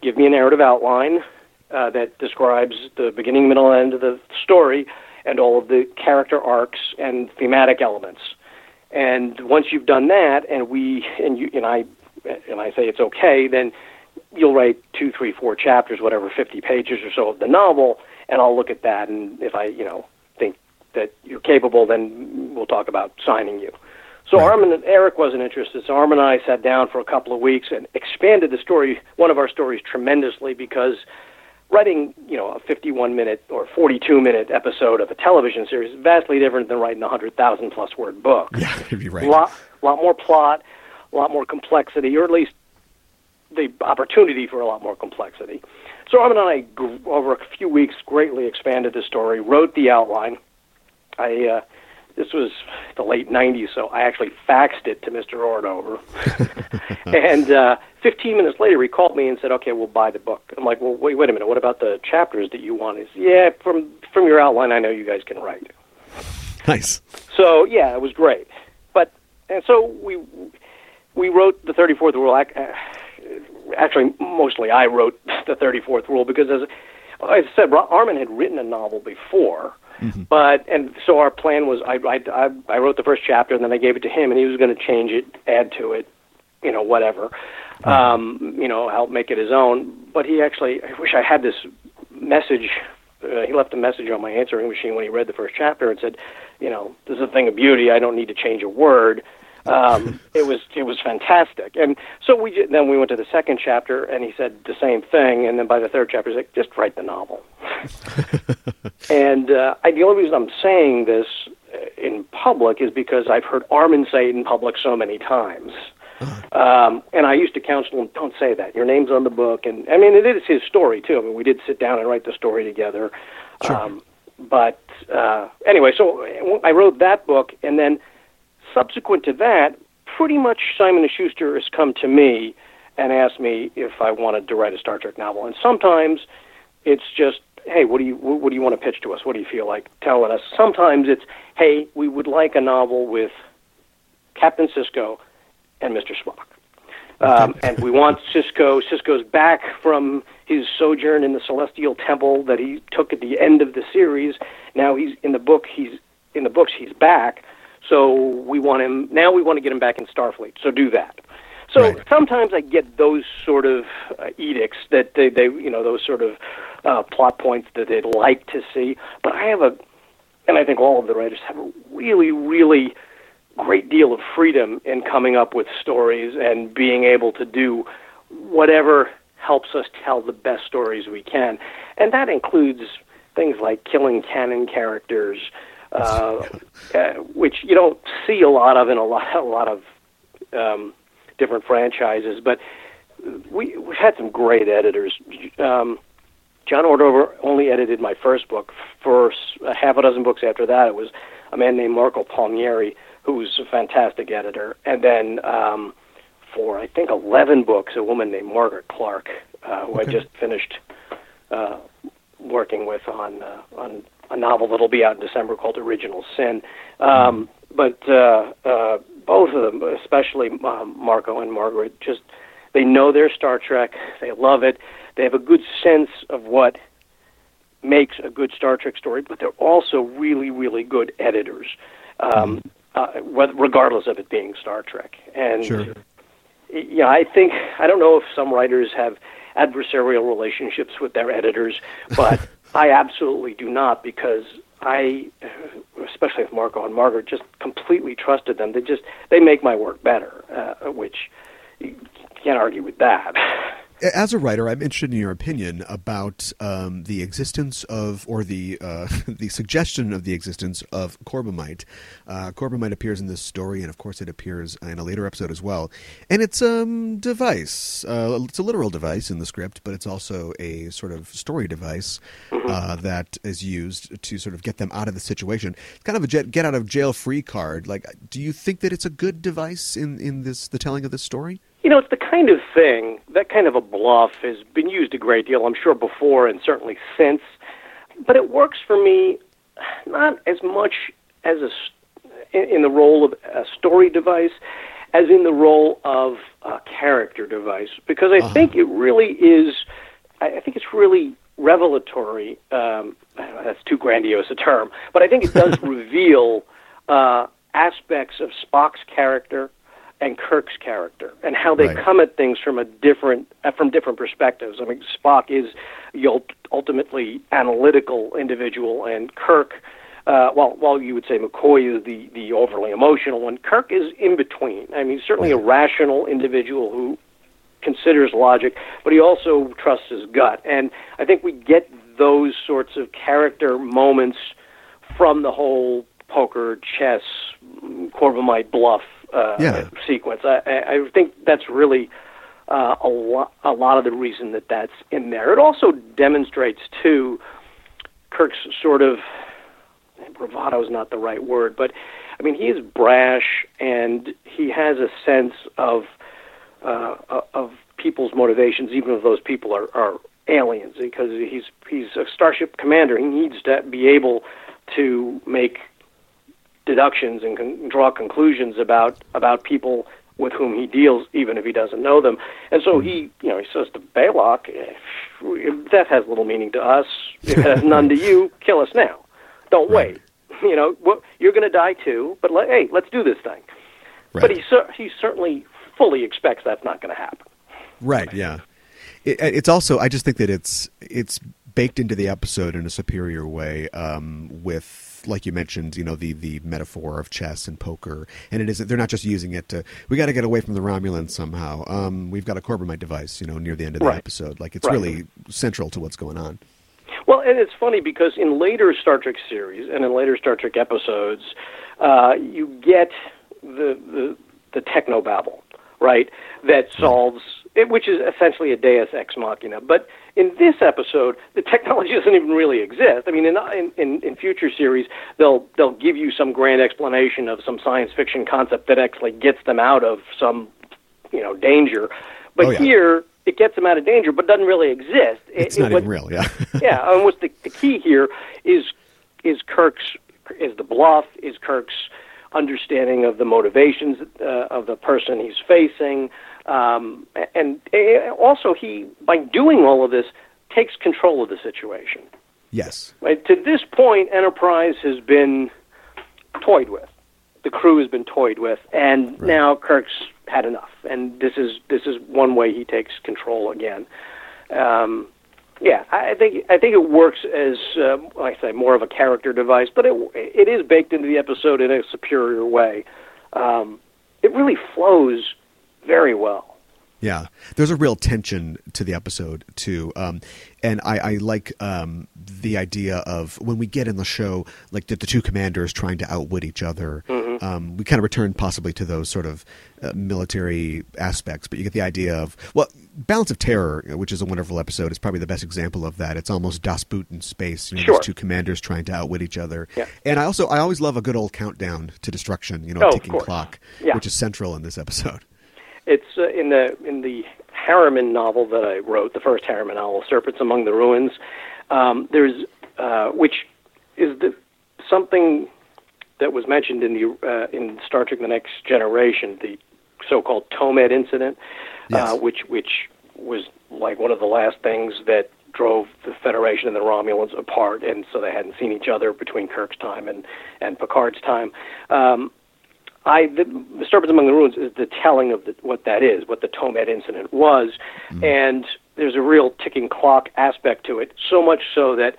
give me a narrative outline uh, that describes the beginning, middle, and end of the story, and all of the character arcs and thematic elements. And once you've done that, and we and you and I and I say it's okay, then you'll write two, three, four chapters, whatever, fifty pages or so of the novel, and I'll look at that, and if I, you know, think that you're capable, then we'll talk about signing you. So Armin and Eric wasn't interested. So Armin and I sat down for a couple of weeks and expanded the story, one of our stories, tremendously because writing, you know, a 51 minute or 42 minute episode of a television series is vastly different than writing a 100,000 plus word book. Yeah, you're right. A lot, lot more plot, a lot more complexity, or at least the opportunity for a lot more complexity. So Armin and I, over a few weeks, greatly expanded the story, wrote the outline. I uh, this was the late '90s, so I actually faxed it to Mr. Ordover. and uh, 15 minutes later, he called me and said, "Okay, we'll buy the book." I'm like, "Well, wait, wait a minute. What about the chapters that you want?" He said, "Yeah, from from your outline, I know you guys can write." Nice. So yeah, it was great. But and so we we wrote the 34th rule. Uh, Actually, mostly I wrote the 34th rule because, as I said, Armin had written a novel before. But and so our plan was I, I I I wrote the first chapter and then I gave it to him and he was going to change it, add to it, you know, whatever, um, you know, help make it his own. But he actually, I wish I had this message. Uh, he left a message on my answering machine when he read the first chapter and said, you know, this is a thing of beauty. I don't need to change a word. um, it was it was fantastic. And so we then we went to the second chapter, and he said the same thing. And then by the third chapter, he's like, just write the novel. and uh, I, the only reason I'm saying this uh, in public is because I've heard Armin say it in public so many times. Um, and I used to counsel him, don't say that. Your name's on the book. And I mean, it is his story, too. I mean, we did sit down and write the story together. Um, but uh, anyway, so I wrote that book, and then subsequent to that, pretty much Simon and Schuster has come to me and asked me if I wanted to write a Star Trek novel. And sometimes it's just, hey, what do you what do you want to pitch to us? What do you feel like telling us? Sometimes it's, hey, we would like a novel with Captain Sisko and Mr. Spock. Um, and we want Sisko. Sisko's back from his sojourn in the Celestial Temple that he took at the end of the series. Now he's in the book. He's in the books. He's back. So we want him now. We want to get him back in Starfleet. So do that. So Right. sometimes I get those sort of uh, edicts that they, they, you know, those sort of uh, plot points that they'd like to see. But I have a, and I think all of the writers have a really, really great deal of freedom in coming up with stories and being able to do whatever helps us tell the best stories we can. And that includes things like killing canon characters, uh, uh, which you don't see a lot of in a lot, a lot of um, different franchises. But we, we've had some great editors. Um, John Ordover only edited my first book. For a half a dozen books after that, it was a man named Marco Palmieri, who was a fantastic editor. And then um, for, I think, 11 books, a woman named Margaret Clark, uh, who I just finished uh, working with on, uh, on a novel that'll be out in December called Original Sin. Um, but uh, uh, both of them, especially um, Marco and Margaret, just they know their Star Trek. They love it. They have a good sense of what makes a good Star Trek story, but they're also really, really good editors, um, uh, regardless of it being Star Trek. And Sure. yeah, I think I don't know if some writers have adversarial relationships with their editors, but I absolutely do not because I, especially with Marco and Margaret, just completely trusted them. They just they make my work better, uh, which you can't argue with that. As a writer, I'm interested in your opinion about um, the existence of, or the uh, the suggestion of the existence of Corbomite. Uh, Corbomite appears in this story, and of course, it appears in a later episode as well. And it's a um, device. Uh, it's a literal device in the script, but it's also a sort of story device uh, that is used to sort of get them out of the situation. It's kind of a jet, get out of jail free card. Like, do you think that it's a good device in in this the telling of this story? You know, it's the kind of thing, that kind of a bluff has been used a great deal, I'm sure, before and certainly since. But it works for me not as much as a, in the role of a story device as in the role of a character device, because I think it really is, I I think it's really revelatory. Um, know, that's too grandiose a term, but I think it does reveal uh, aspects of Spock's character and Kirk's character and how they Right. come at things from a different uh, from different perspectives. I mean, Spock is the ult- ultimately analytical individual, and Kirk, uh, while while you would say McCoy is the the overly emotional one, Kirk is in between. I mean, certainly a rational individual who considers logic, but he also trusts his gut. And I think we get those sorts of character moments from the whole poker, chess, Corbomite bluff uh, Yeah. sequence. I, I think that's really uh, a lot a lot of the reason that that's in there. It also demonstrates too Kirk's sort of bravado is not the right word, but I mean he is brash and he has a sense of uh, of people's motivations, even if those people are, are aliens, because he's he's a starship commander. He needs to be able to make deductions and con- draw conclusions about about people with whom he deals, even if he doesn't know them. And so he, you know, he says to Balok, eh, "If "Death has little meaning to us. It has none to you. Kill us now. Don't wait. You know, well, you're going to die too. But let, hey, let's do this thing." But he cer- he certainly fully expects that's not going to happen. Right. Yeah. It, it's also. I just think that it's it's baked into the episode in a superior way um, with like you mentioned, you know, the the metaphor of chess and poker, and it is they're not just using it to we got to get away from the Romulans somehow. Um, we've got a Corbomite device, you know, near the end of the Right. episode. Like it's Right. really central to what's going on. Well, and it's funny because in later Star Trek series and in later Star Trek episodes, uh, you get the the, the technobabble, right? That solves it, which is essentially a Deus ex machina. But in this episode, the technology doesn't even really exist. I mean, in in, in, in future series, they'll they'll give you some grand explanation of some science fiction concept that actually gets them out of some you know danger. But Oh, yeah. here, it gets them out of danger, but doesn't really exist. It's it- not what- even real, yeah. yeah, and what's the, the key here is is Kirk's is the bluff is Kirk's understanding of the motivations uh, of the person he's facing, um, and uh, also he by doing all of this takes control of the situation. yes, Right to this point, Enterprise has been toyed with. The crew has been toyed with, and now Kirk's had enough. And this is this is one way he takes control again. Um, yeah, I I think I think it works as uh, like I say more of a character device, but it it is baked into the episode in a superior way. Um, it really flows very well. Yeah, there's a real tension to the episode too, um, and I, I like um, the idea of when we get in the show, like the, the two commanders trying to outwit each other. Um, we kind of return possibly to those sort of uh, military aspects, but you get the idea of well, Balance of Terror, which is a wonderful episode, is probably the best example of that. It's almost Das Boot in space. You know, Sure. these two commanders trying to outwit each other. Yeah. And I also I always love a good old countdown to destruction. You know, Oh, ticking clock, Yeah. which is central in this episode. It's uh, in the in the Harriman novel that I wrote, the first Harriman novel, Serpents Among the Ruins. Um, there's uh, which is the something that was mentioned in the uh, in Star Trek: The Next Generation, the so-called Tomed incident, Yes. uh, which which was like one of the last things that drove the Federation and the Romulans apart, and so they hadn't seen each other between Kirk's time and and Picard's time. Um, I the disturbance among the ruins is the telling of the, what that is, what the Tomed incident was, and there's a real ticking clock aspect to it. So much so that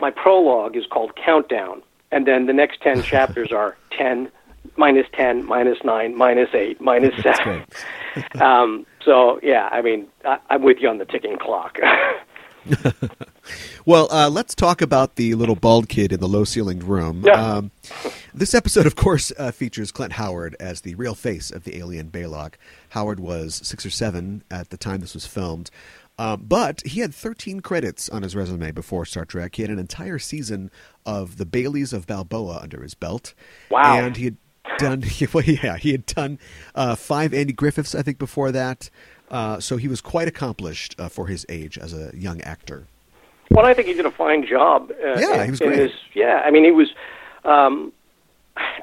my prologue is called Countdown, and then the next ten chapters are ten, minus ten, minus nine, minus eight, minus seven. um, so yeah, I mean, I, I'm with you on the ticking clock. Well, uh, let's talk about the little bald kid in the low ceilinged room. Yeah. Um, this episode, of course, uh, features Clint Howard as the real face of the alien Balok. Howard was six or seven at the time this was filmed. Um, but he had 13 credits on his resume before Star Trek. He had an entire season of The Baileys of Balboa under his belt. Wow. And he had done, well, yeah, he had done uh, five Andy Griffiths, I think, before that. Uh, so he was quite accomplished uh, for his age as a young actor. Well, I think he did a fine job. Uh, Yeah, in, he was great. This, yeah, I mean, he was. Um,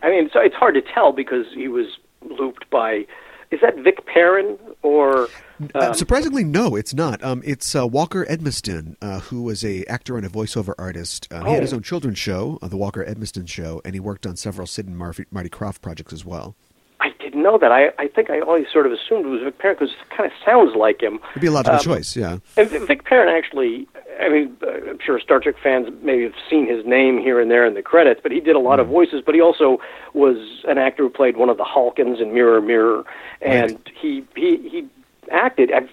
I mean, so it's hard to tell because he was looped by. Is that Vic Perrin or? Uh, Um, surprisingly, no, it's not. Um, it's uh, Walker Edmiston, uh, who was a actor and a voiceover artist. Uh, He had his Oh. own children's show, uh, the Walker Edmiston Show, and he worked on several Sid and Marty, Marty Krofft projects as well. I didn't know that. I I think I always sort of assumed it was Vic Perrin because it kind of sounds like him. It'd be a logical Um, choice, yeah. And Vic Perrin actually, I mean, I'm sure Star Trek fans maybe have seen his name here and there in the credits, but he did a lot of mm-hmm. voices. But he also was an actor who played one of the Halkans in Mirror Mirror, and he he he acted. I've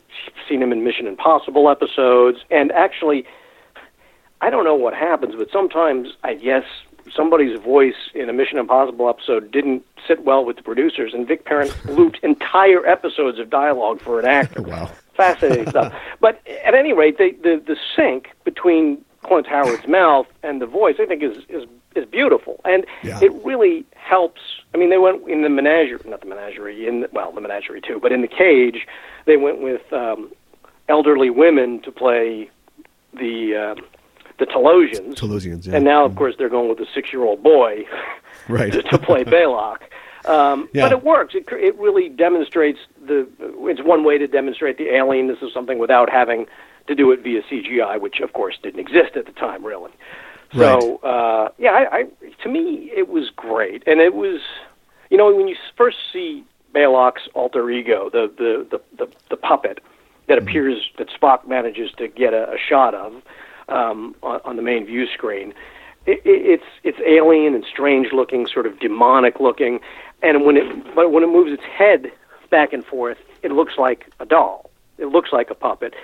seen him in Mission Impossible episodes, and actually, I don't know what happens, but sometimes I guess somebody's voice in a Mission Impossible episode didn't sit well with the producers, and Vic Perrin looped entire episodes of dialogue for an actor. Wow. Fascinating stuff. But at any rate, the, the, the sync between Clint Howard's mouth and the voice, I think, is, is, is beautiful. And Yeah. it really helps. I mean, they went in the menagerie, not the menagerie, in the, well, the menagerie too, but in the cage, they went with um, elderly women to play the um, the Telosians. Telosians, yeah. And now, of course, they're going with a six-year-old boy Right. to, to play Balok. Um, Yeah. But it works. It, it really demonstrates the. It's one way to demonstrate the alienness of something without having to do it via CGI, which of course didn't exist at the time, really. So uh, yeah, I, I, to me it was great, and it was, you know, when you first see Balok's alter ego, the the the the, the puppet that appears that Spock manages to get a, a shot of. um, on, on the main view screen. It, it, it's it's alien and strange looking, sort of demonic looking, and when it but when it moves its head back and forth, it looks like a doll. It looks like a puppet.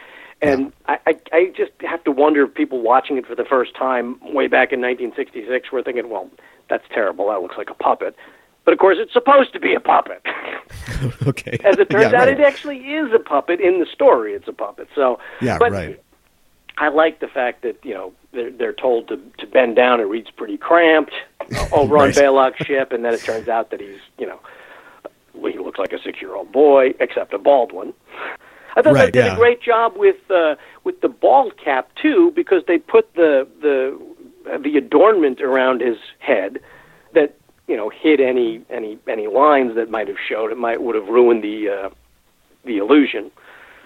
And I, I, I just have to wonder if people watching it for the first time way back in 1966 were thinking, well, that's terrible. That looks like a puppet. But of course, it's supposed to be a puppet. okay. As it turns Yeah, out, right. it actually is a puppet in the story. It's a puppet. So, Yeah, but right. I like the fact that you know they're, they're told to to bend down. It reads pretty cramped uh, over on Right. Balok's ship, and then it turns out that he's you know he looks like a six year old boy, except a bald one. I thought Right, they did yeah. a great job with uh, with the bald cap too, because they put the the uh, the adornment around his head that you know hid any any any lines that might have showed it might would have ruined the uh, the illusion.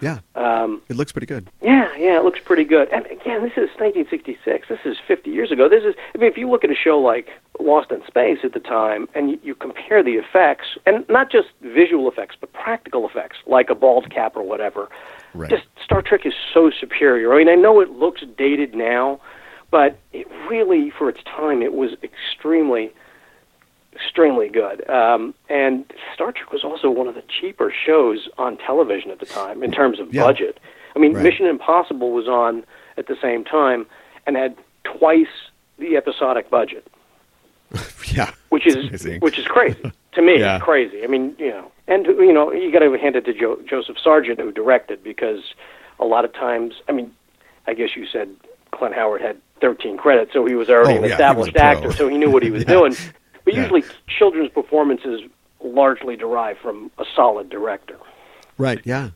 Yeah. Um, It looks pretty good. yeah, yeah, it looks pretty good. And again, this is 1966. This is 50 years ago. This is, I mean, if you look at a show like Lost in Space at the time, and you, you compare the effects, and not just visual effects, but practical effects, like a bald cap or whatever. Right. Just Star Trek is so superior. I mean, I know it looks dated now, but it really, for its time, it was extremely extremely good. Um, and Star Trek was also one of the cheaper shows on television at the time in terms of Yeah. budget. I mean, Right. Mission Impossible was on at the same time and had twice the episodic budget, yeah. which is amazing. which is crazy to me. Yeah. Crazy. I mean, you know, and you know, you got to hand it to jo- Joseph Sargent who directed because a lot of times, I mean, I guess you said Clint Howard had 13 credits, so he was already Oh, an yeah, he was a established actor, so he knew what he was Yeah. doing. But Yeah. usually, children's performances largely derive from a solid director. Right. Yeah.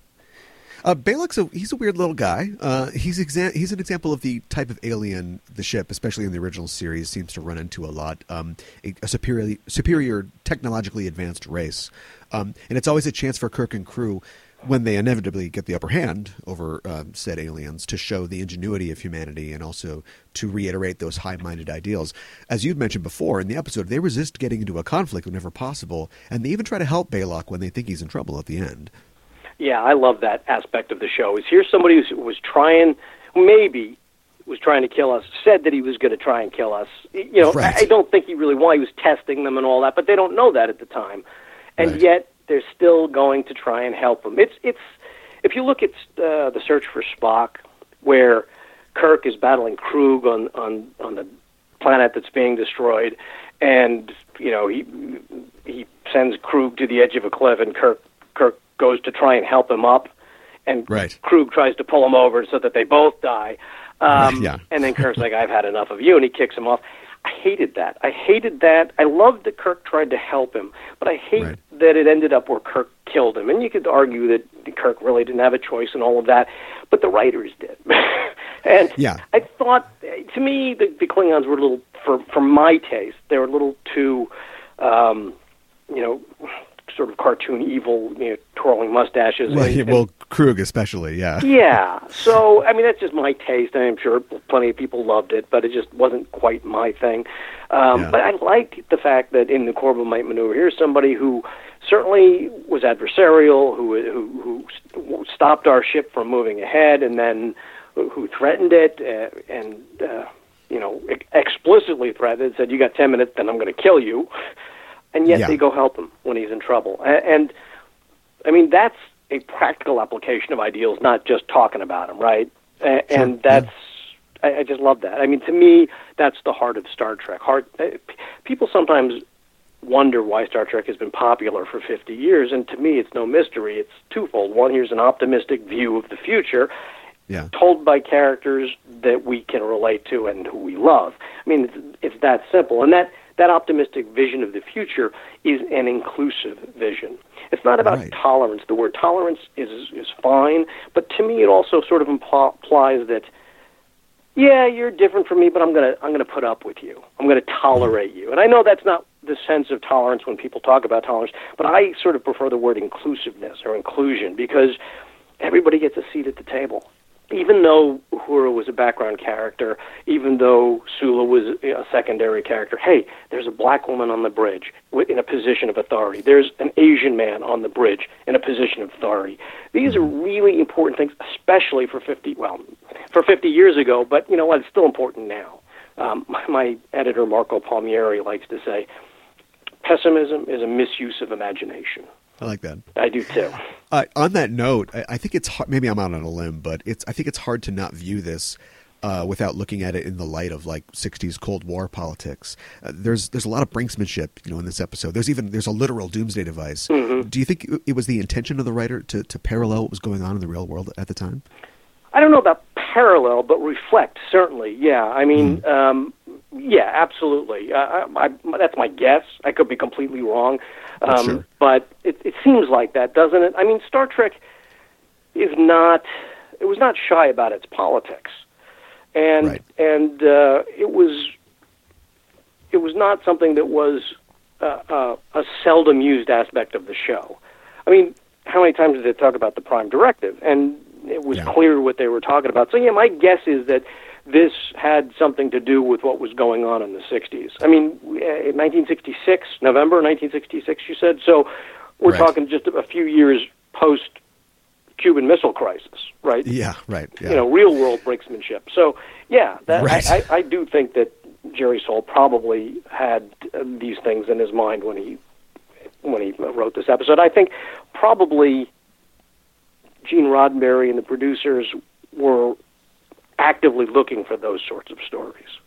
Uh, Balok's a he's a weird little guy. Uh, he's exa- he's an example of the type of alien the ship, especially in the original series, seems to run into a lot. Um, a, a superior superior technologically advanced race, um, and it's always a chance for Kirk and crew when they inevitably get the upper hand over um, said aliens to show the ingenuity of humanity and also to reiterate those high-minded ideals. As you'd mentioned before in the episode, they resist getting into a conflict whenever possible, and they even try to help Balok when they think he's in trouble at the end. Yeah, I love that aspect of the show. Is here's somebody who was trying, maybe was trying to kill us, said that he was going to try and kill us. You know, Right. I, I don't think he really wanted. He was testing them and all that, but they don't know that at the time, and Right. yet they're still going to try and help him. It's it's if you look at uh, the search for Spock, where Kirk is battling Krug on on on the planet that's being destroyed, and you know he he sends Krug to the edge of a cliff, and Kirk Kirk goes to try and help him up, and Right. Krug tries to pull him over so that they both die. Um, Yeah. And then Kirk's like, "I've had enough of you," and he kicks him off. I hated that. I hated that. I loved that Kirk tried to help him, but I hate Right. that it ended up where Kirk killed him. And you could argue that Kirk really didn't have a choice and all of that, but the writers did. and Yeah. I thought, to me, the, the Klingons were a little, for for my taste, they were a little too, um, you know, sort of cartoon evil, you know, twirling mustaches. Well, and- well, Krug especially, yeah. yeah. So, I mean, that's just my taste, I'm sure plenty of people loved it, but it just wasn't quite my thing. Um, Yeah. But I liked the fact that in the Corbomite maneuver, here's somebody who certainly was adversarial, who who, who stopped our ship from moving ahead, and then who threatened it, uh, and uh, you know, ex- explicitly threatened, said, "You got ten minutes, then I'm going to kill you." And yet Yeah. they go help him when he's in trouble, A- and I mean, that's a practical application of ideals, not just talking about them, right? A- and that's, I, I just love that. I mean, to me, that's the heart of Star Trek. Heart. uh, p- People sometimes wonder why Star Trek has been popular for 50 years, and to me, it's no mystery. It's twofold. One, here's an optimistic view of the future, Yeah. told by characters that we can relate to and who we love. I mean, it's, it's that simple. And that, that optimistic vision of the future is an inclusive vision. It's not about Right. tolerance. The word tolerance is, is fine, but to me, it also sort of implies that, yeah, you're different from me, but I'm gonna I'm gonna put up with you. I'm gonna tolerate mm-hmm. you. And I know that's not the sense of tolerance when people talk about tolerance, but I sort of prefer the word inclusiveness or inclusion because everybody gets a seat at the table. even though Uhura was a background character, even though Sulu was a secondary character, hey, there's a black woman on the bridge in a position of authority. There's an Asian man on the bridge in a position of authority. These are really important things, especially for 50, well, for 50 years ago, but you know what? It's still important now. Um, my, my editor, Marco Palmieri, likes to say, pessimism is a misuse of imagination. I like that. I do too. Uh, on that note, I, I think it's hard, maybe I'm out on a limb, but it's I think it's hard to not view this uh, without looking at it in the light of like '60s Cold War politics. Uh, there's there's a lot of brinksmanship, you know, in this episode. There's even there's a literal doomsday device. Do you think it was the intention of the writer to to parallel what was going on in the real world at the time? I don't know about parallel, but reflect certainly. Yeah, I mean, um, yeah, absolutely. Uh, I, I, that's my guess. I could be completely wrong, um, Sure. but it, it seems like that, doesn't it? I mean, Star Trek is not. It was not shy about its politics, and Right. and uh, it was. It was not something that was uh, uh, a seldom used aspect of the show. I mean, how many times did they talk about the Prime Directive? And it was Yeah. clear what they were talking about. So yeah, my guess is that this had something to do with what was going on in the 60s. I mean, uh, in 1966, November 1966, you said. So we're Right. talking just a few years post Cuban Missile Crisis, right? Yeah, right. Yeah. You know, real world brinksmanship. So yeah, that, Right. I, I, I do think that Jerry Sohl probably had uh, these things in his mind when he when he wrote this episode. I think probably Gene Roddenberry and the producers were actively looking for those sorts of stories.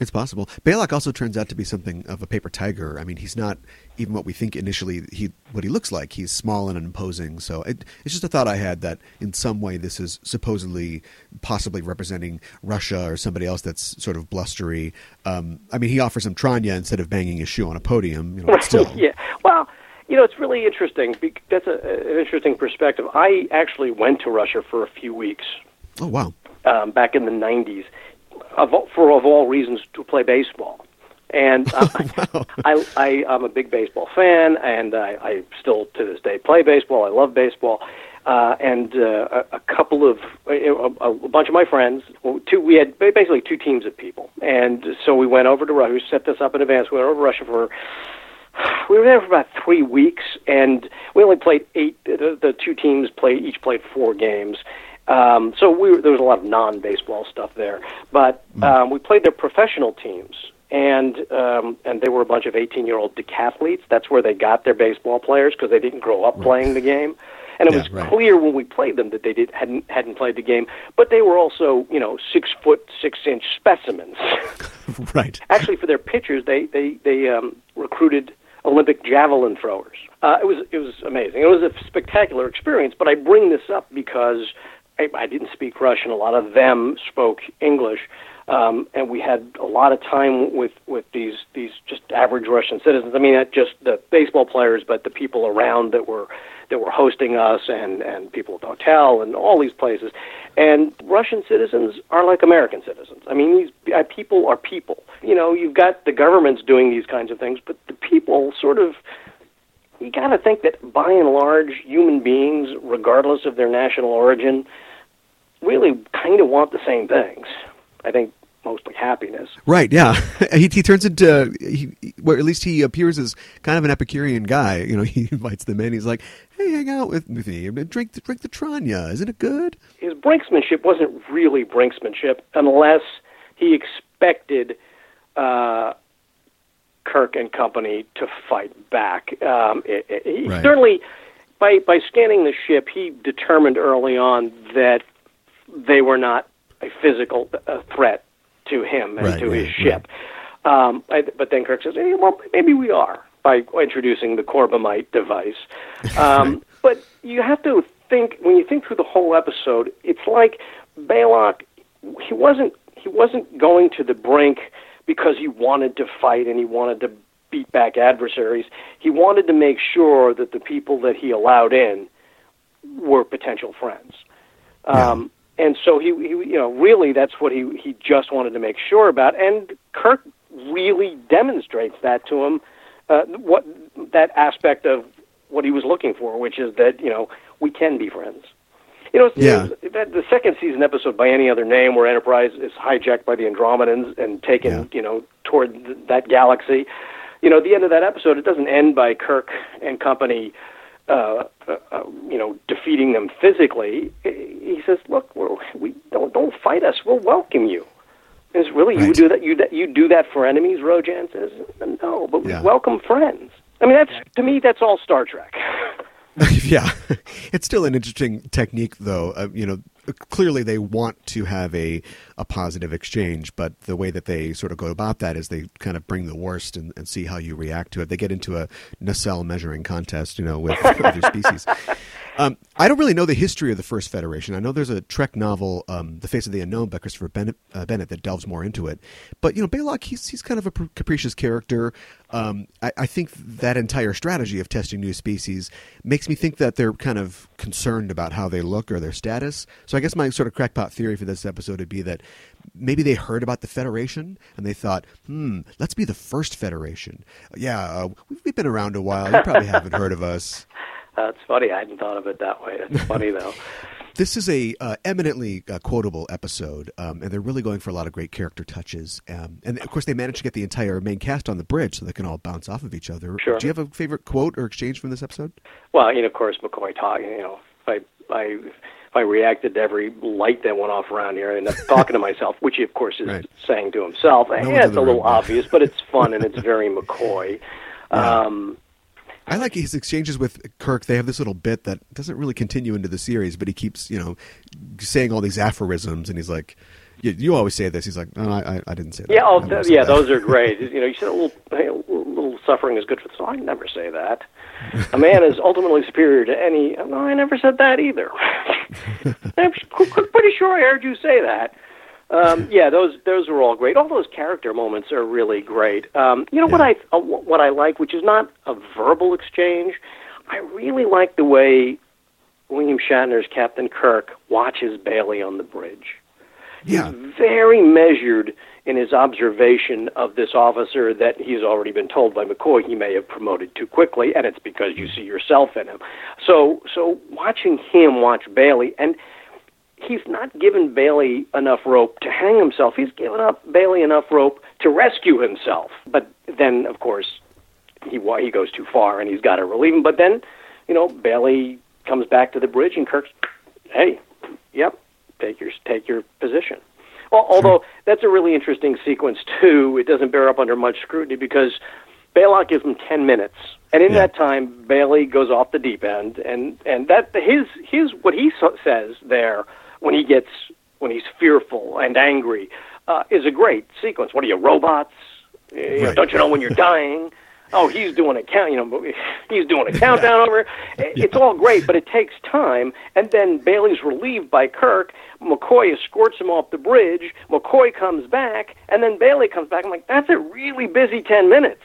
It's possible. Balok also turns out to be something of a paper tiger. I mean, he's not even what we think initially he what he looks like. He's small and imposing. So it, it's just a thought I had that in some way this is supposedly possibly representing Russia or somebody else that's sort of blustery. Um, I mean, he offers him Tranya instead of banging his shoe on a podium. You know, still. yeah. Well, you know, it's really interesting. That's a, an interesting perspective. I actually went to Russia for a few weeks Oh wow. Um, back in the '90s, of, for of all reasons, to play baseball. And um, I, I, I'm a big baseball fan, and I, I still to this day play baseball. I love baseball. Uh, and uh, a, a couple of a, a bunch of my friends, two we had basically two teams of people, and so we went over to Russia. We set this up in advance. We went over to Russia for we were there for about three weeks, and we only played eight. The, the two teams played each played four games. Um, so we were, there was a lot of non-baseball stuff there, but um, we played their professional teams, and um, and they were a bunch of 18-year-old decathletes. That's where they got their baseball players because they didn't grow up playing the game. And it Yeah, was right. clear when we played them that they did hadn't hadn't played the game, but they were also you know six foot six inch specimens. right. Actually, for their pitchers, they they they um, recruited Olympic javelin throwers. Uh, it was it was amazing. It was a spectacular experience. But I bring this up because I, I didn't speak Russian. A lot of them spoke English, um, and we had a lot of time with with these these just average Russian citizens. I mean, not just the baseball players, but the people around that were that were hosting us, and and people at the hotel, and all these places. And Russian citizens are like American citizens. I mean, these uh, people are people. You know, you've got the governments doing these kinds of things, but the people sort of you got to think that by and large, human beings, regardless of their national origin, really kind of want the same things. I think mostly happiness. Right, yeah. he, he turns into, he, well, at least he appears as kind of an Epicurean guy. You know, he invites them in. He's like, hey, hang out with me. Drink, the- drink the Tranya. Isn't it good? His brinksmanship wasn't really brinksmanship unless he expected uh, Kirk and company to fight back. Um, it, it, he Right. certainly, by by scanning the ship, he determined early on that they were not a physical uh, threat to him and Right, to his right, ship. Um, I, but then Kirk says, hey, "Well, maybe we are." By introducing the Corbomite device, um, but you have to think when you think through the whole episode. It's like Balok. He wasn't. He wasn't going to the brink because he wanted to fight and he wanted to beat back adversaries. He wanted to make sure that the people that he allowed in were potential friends. Um, and so he, he, you know, really that's what he he just wanted to make sure about. And Kirk really demonstrates that to him. Uh, what that aspect of what he was looking for, which is that you know we can be friends. You know, Yeah. that, the second season episode by any other name, where Enterprise is hijacked by the Andromedans and taken, Yeah. you know, toward th- that galaxy. You know, the end of that episode, it doesn't end by Kirk and company, uh, uh, uh, you know, defeating them physically. He says, "Look, we're, we don't don't fight us. We'll welcome you." Is really you Right. would do that? You you do that for enemies? Rojan says, "No, but we Yeah. welcome friends." I mean, that's to me, that's all Star Trek. yeah, it's still an interesting technique, though. Uh, you know, clearly they want to have a a positive exchange, but the way that they sort of go about that is they kind of bring the worst and, and see how you react to it. They get into a nacelle measuring contest, you know, with other species. Um, I don't really know the history of the first Federation. I know there's a Trek novel, um, "The Face of the Unknown" by Christopher Bennett, uh, Bennett, that delves more into it. But you know, Balok, he's he's kind of a pr- capricious character. Um, I, I think that entire strategy of testing new species makes me think that they're kind of concerned about how they look or their status. So I guess my sort of crackpot theory for this episode would be that maybe they heard about the Federation and they thought, hmm, let's be the first Federation. Yeah, uh, we've, we've been around a while. You probably haven't heard of us. That's funny. I hadn't thought of it that way. That's funny though. This is a uh, eminently uh, quotable episode, um, and they're really going for a lot of great character touches. Um, and of course, they managed to get the entire main cast on the bridge, so they can all bounce off of each other. Sure. Do you have a favorite quote or exchange from this episode? Well, you know, of course, McCoy talking. You know, if I, I, if I reacted to every light that went off around here, I end talking to myself, which he, of course, is Right. saying to himself. one's yeah, it's a little room. obvious, but it's fun and it's very McCoy. Um, I like his exchanges with Kirk. They have this little bit that doesn't really continue into the series, but he keeps, you know, saying all these aphorisms, and he's like, "You, you always say this." He's like, "No, I, I, I didn't say that." yeah, oh, th- yeah, that." those are great. You know, you said a little, hey, a little, suffering is good for the soul. I never say that. A man is ultimately superior to any. No, I never said that either. I'm pretty sure I heard you say that. Um, yeah, those those were all great. All those character moments are really great. Um, you know what I uh, what I like, which is not a verbal exchange. I really like the way William Shatner's Captain Kirk watches Bailey on the bridge Yeah, very measured in his observation of this officer that he's already been told by McCoy he may have promoted too quickly, and it's because you see yourself in him. So, so watching him watch Bailey, and he's not given Bailey enough rope to hang himself. He's given up Bailey enough rope to rescue himself. But then, of course, he he goes too far, and he's got to relieve him. But then, you know, Bailey comes back to the bridge, and Kirk's, hey, yep, take your take your position. Well, although that's a really interesting sequence too, it doesn't bear up under much scrutiny because Balok gives him ten minutes, and in Yeah. that time, Bailey goes off the deep end, and and that his his what he so, says there when he gets when he's fearful and angry uh, is a great sequence. What are you robots? You know, Don't you know when you're dying? Oh, he's doing a count. You know, he's doing a countdown over. It's all great, but it takes time. And then Bailey's relieved by Kirk. McCoy escorts him off the bridge. McCoy comes back, and then Bailey comes back. I'm like, that's a really busy ten minutes.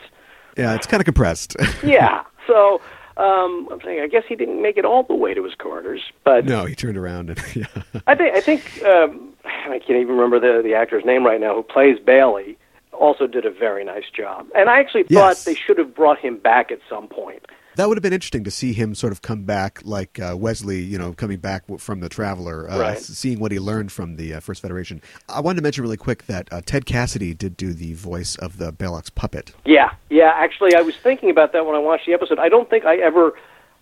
yeah, it's kind of compressed. Yeah. So um, I'm saying, I guess he didn't make it all the way to his quarters, but no, he turned around and yeah. I think I think um, I can't even remember the the actor's name right now who plays Bailey. Also did a very nice job, and I actually thought Yes. they should have brought him back at some point. That would have been interesting to see him sort of come back like uh, Wesley, you know, coming back from the Traveler, uh, Right. seeing what he learned from the uh, First Federation. I wanted to mention really quick that uh, Ted Cassidy did do the voice of the Balok's puppet. Yeah, yeah. Actually, I was thinking about that when I watched the episode. I don't think I ever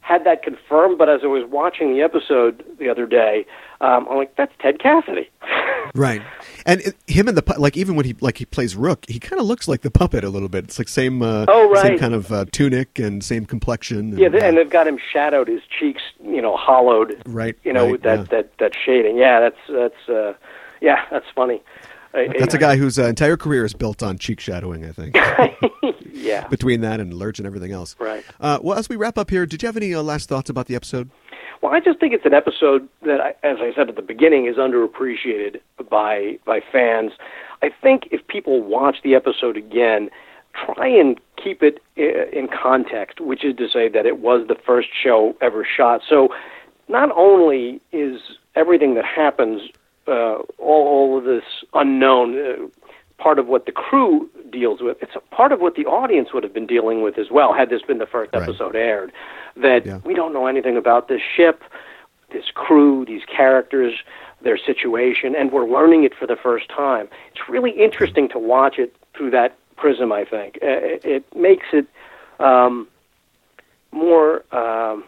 had that confirmed, but as I was watching the episode the other day, um, I'm like, that's Ted Cassidy. Right, and it, him and the like even when he like he plays Ruk, he kind of looks like the puppet a little bit. It's like same uh, Oh, same kind of uh, tunic and same complexion. And, Yeah, th- and uh, they've got him shadowed, his cheeks, you know, hollowed. Right, You know, right, that, yeah. that that shading. Yeah, that's that's uh, yeah, that's funny. That's a guy whose uh, entire career is built on cheek shadowing. I think Yeah. between that and Lurch and everything else. Right. Uh, well, as we wrap up here, did you have any uh, last thoughts about the episode? Well, I just think it's an episode that, I, as I said at the beginning, is underappreciated by by fans. I think if people watch the episode again, try and keep it in context, which is to say that it was the first show ever shot. So, not only is everything that happens, uh, all, all of this unknown, uh, part of what the crew deals with. It's a part of what the audience would have been dealing with as well, had this been the first Right. episode aired. That Yeah. we don't know anything about this ship. this crew, these characters, their situation, and we're learning it for the first time. It's really interesting to watch it through that prism. I think Uh, it, it makes it um, more. Um,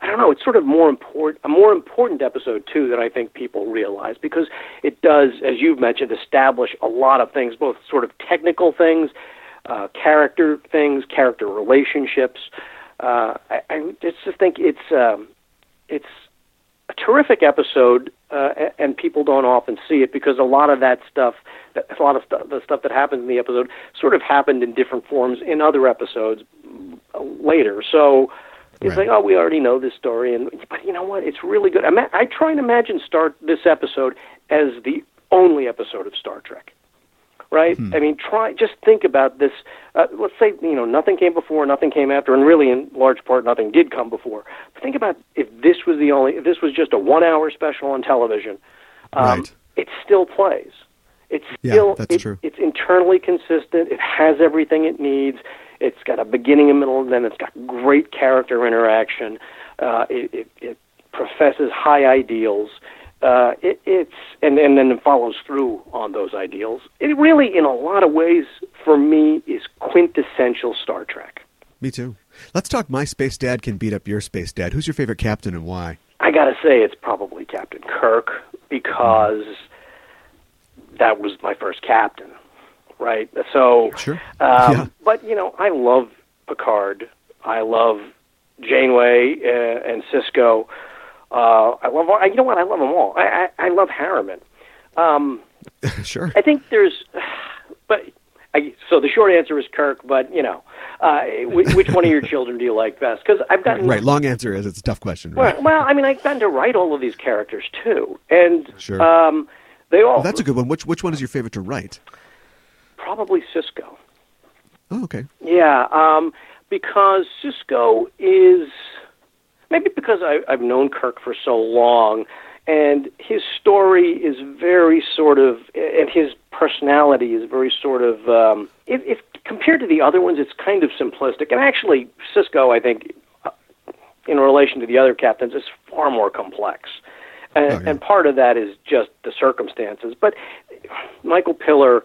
I don't know. It's sort of more important, a more important episode too that I think people realize because it does, as you've mentioned, establish a lot of things, both sort of technical things, uh, character things, character relationships. Uh, I, I just think it's um, it's a terrific episode, uh, and people don't often see it because a lot of that stuff, a lot of stu- the stuff that happens in the episode, sort of happened in different forms in other episodes later. So it's Right. like, oh, we already know this story, and but you know what? It's really good. Ima- I try and imagine start this episode as the only episode of Star Trek right? I mean, try just think about this. Uh, let's say you know nothing came before, nothing came after, and really, in large part, nothing did come before. But think about if this was the only, if this was just a one-hour special on television, um, Right. it still plays. It's Yeah, still that's it- true. It's internally consistent. It has everything it needs. It's got a beginning, a middle, and then it's got great character interaction. Uh, it, it, it professes high ideals. Uh, it, it's and, and then follows through on those ideals. It really, in a lot of ways, for me, is quintessential Star Trek. Me too. Let's talk. My space dad can beat up your space dad. Who's your favorite captain and why? I got to say, it's probably Captain Kirk because that was my first captain, right? So, Sure. Um, Yeah. But you know, I love Picard. I love Janeway uh, and Sisko. Uh, I love. You know what? I love them all. I I, I love Harriman. Um, sure. I think there's, but I, so the short answer is Kirk. But you know, uh, which, which one of your children do you like best? Because I've gotten Right. Long answer is it's a tough question. Right. well, well, I mean, I've gotten to write all of these characters too, and Sure. um, they all Well, that's a good one. Which which one is your favorite to write? probably Sisko. Oh, okay. Yeah, um, because Sisko is maybe because I, I've known Kirk for so long, and his story is very sort of, and his personality is very sort of. Um, if, if compared to the other ones, it's kind of simplistic. And actually, Sisko, I think, uh, in relation to the other captains, is far more complex. And, Oh, yeah. and part of that is just the circumstances. But Michael Piller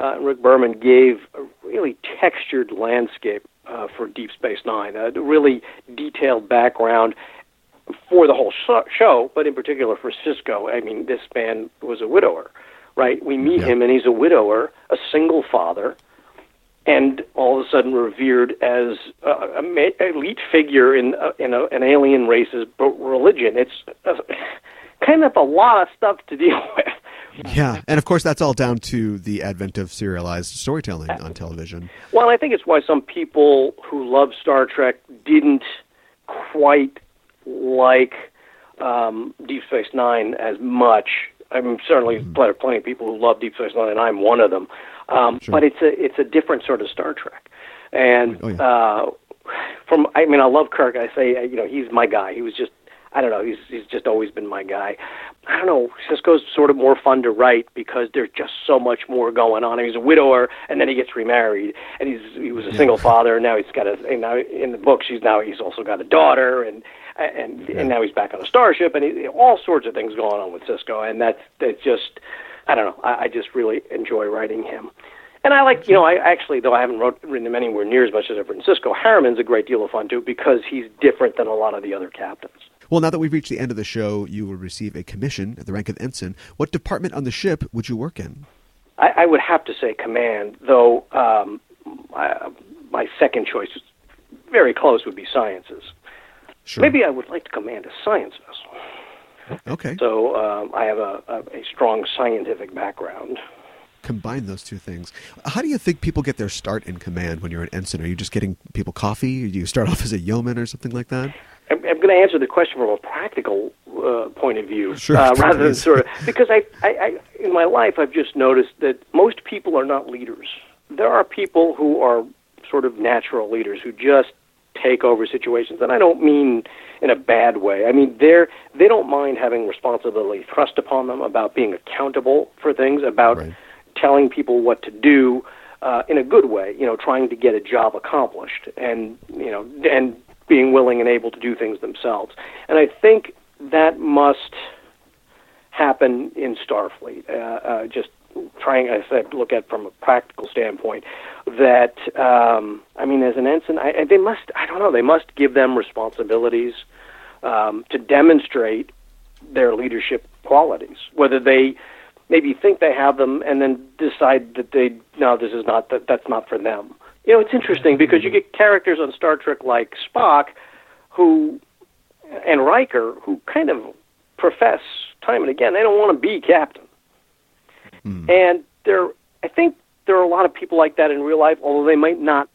uh, Rick Berman gave a really textured landscape uh, for Deep Space Nine, a really detailed background for the whole show, but in particular for Sisko. I mean, this man was a widower, right? We meet Yeah. him, and he's a widower, a single father, and all of a sudden revered as a, a elite figure in a, in a, an alien race's religion. It's uh, kind of a lot of stuff to deal with. Yeah, and of course that's all down to the advent of serialized storytelling on television. Well, I think it's why some people who love Star Trek didn't quite like um, Deep Space Nine as much. I mean, certainly Mm-hmm. plenty, plenty of people who love Deep Space Nine, and I'm one of them. Um, Sure. But it's a it's a different sort of Star Trek, and Oh, yeah. uh, from I mean, I love Kirk. I say you know he's my guy. He was just I don't know. He's he's just always been my guy. I don't know. Sisko's sort of more fun to write because there's just so much more going on. He's a widower, and then he gets remarried, and he's he was a single father, and now he's got a and now in the book she's now he's also got a daughter, and and and now he's back on a starship, and he, all sorts of things going on with Sisko, and that's that's just I don't know. I, I just really enjoy writing him. And I like, you know, I actually, though I haven't wrote, written him anywhere near as much as I've written Sisko, Harriman's a great deal of fun too because he's different than a lot of the other captains. Well, now that we've reached the end of the show, you will receive a commission at the rank of ensign. What department on the ship would you work in? I, I would have to say command, though um, I, my second choice, very close, would be sciences. Sure. Maybe I would like to command a science vessel. Okay. So um, I have a, a, a strong scientific background. Combine those two things. How do you think people get their start in command when you're an ensign? Are you just getting people coffee? Do you start off as a yeoman or something like that? I'm, I'm going to answer the question from a practical uh, point of view, Sure, uh, rather than sort of because I, I, I, in my life, I've just noticed that most people are not leaders. There are people who are sort of natural leaders who just take over situations, and I don't mean in a bad way. I mean they're they don't mind having responsibility thrust upon them about being accountable for things, about Right. telling people what to do uh, in a good way. You know, trying to get a job accomplished, and you know, and being willing and able to do things themselves. And I think that must happen in Starfleet. Uh, uh, just trying, as I look at from a practical standpoint. That um, I mean, as an ensign, I, I, they must. I don't know. They must give them responsibilities um, to demonstrate their leadership qualities. Whether they maybe think they have them and then decide that they no, this is not that that's not for them. You know, it's interesting because you get characters on Star Trek like Spock, who and Riker, who kind of profess time and again they don't want to be captain. Mm. And there, I think there are a lot of people like that in real life, although they might not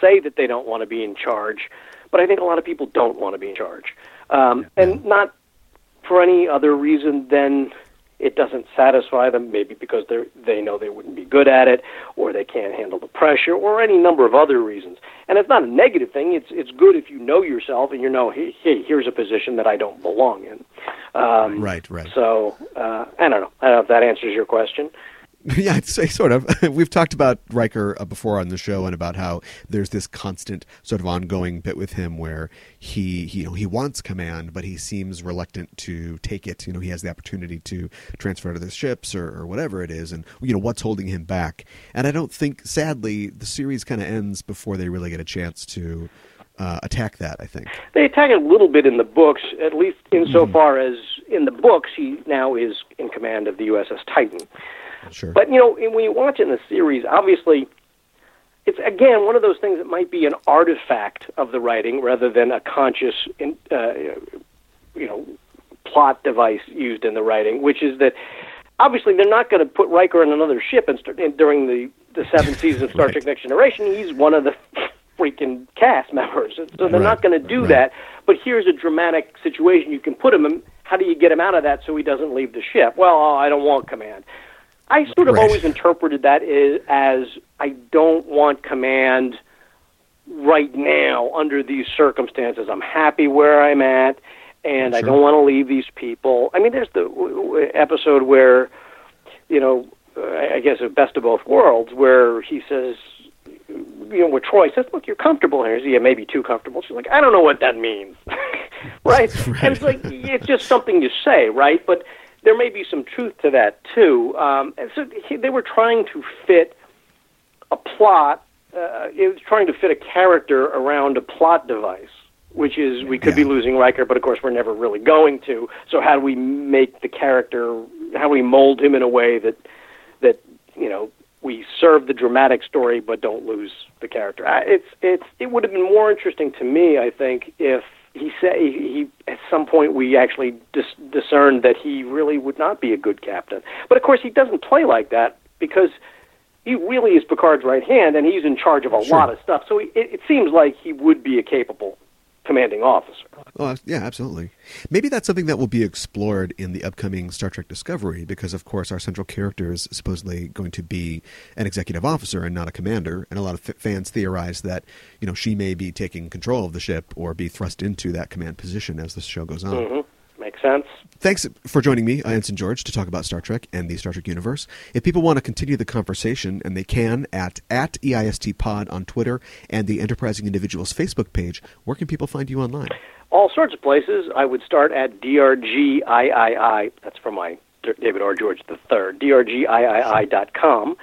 say that they don't want to be in charge. But I think a lot of people don't want to be in charge, um, and not for any other reason than it doesn't satisfy them, maybe because they they know they wouldn't be good at it, or they can't handle the pressure, or any number of other reasons. And it's not a negative thing. It's it's good if you know yourself and you know, hey, hey here's a position that I don't belong in. Um, right, right. So uh, I don't know. I don't know if that answers your question. Yeah, I'd say sort of. We've talked about Riker uh, before on the show, and about how there's this constant sort of ongoing bit with him where he, he, you know, he wants command, but he seems reluctant to take it. You know, he has the opportunity to transfer to the ships or, or whatever it is, and you know what's holding him back. And I don't think, sadly, the series kind of ends before they really get a chance to uh, attack that. I think they attack it a little bit in the books, at least insofar mm-hmm. as in the books he now is in command of the USS Titan. Sure. But you know, when you watch it in the series, obviously, it's again one of those things that might be an artifact of the writing rather than a conscious, uh, you know, plot device used in the writing. Which is that obviously they're not going to put Riker on another ship and start, in, during the the seventh season of Star right. Trek: Next Generation. He's one of the freaking cast members, so they're right. not going to do right. that. But here's a dramatic situation you can put him in. How do you get him out of that so he doesn't leave the ship? Well, oh, I don't want command. I sort of right. always interpreted that as I don't want command right now under these circumstances. I'm happy where I'm at, and sure. I don't want to leave these people. I mean, there's the episode where, you know, uh, I guess a best of both worlds, where he says, you know, where Troi says, "Look, you're comfortable here." yeah, maybe too comfortable. She's like, "I don't know what that means," right? right? And it's like it's just something you say, right? But there may be some truth to that too. Um, and so he, they were trying to fit a plot. Uh, it was trying to fit a character around a plot device, which is we could yeah. be losing Riker, but of course we're never really going to. So how do we make the character? How do we mold him in a way that that you know we serve the dramatic story but don't lose the character? It's it's it would have been more interesting to me, I think, if he said he, he at some point we actually dis- discerned that he really would not be a good captain. But of course, he doesn't play like that because he really is Picard's right hand, and he's in charge of a sure. lot of stuff. So he, it, it seems like he would be a capable commanding officer. Oh, yeah, absolutely. Maybe that's something that will be explored in the upcoming Star Trek Discovery, because of course our central character is supposedly going to be an executive officer and not a commander, and a lot of f- fans theorize that you know she may be taking control of the ship or be thrust into that command position as the show goes on. Mm-hmm. Sense. Thanks for joining me, Ensign George, to talk about Star Trek and the Star Trek universe. If people want to continue the conversation, and they can at, at EIST Pod on Twitter and the Enterprising Individuals Facebook page, where can people find you online? All sorts of places. I would start at DRGIII. That's from my David R. George III, DRGIII.com.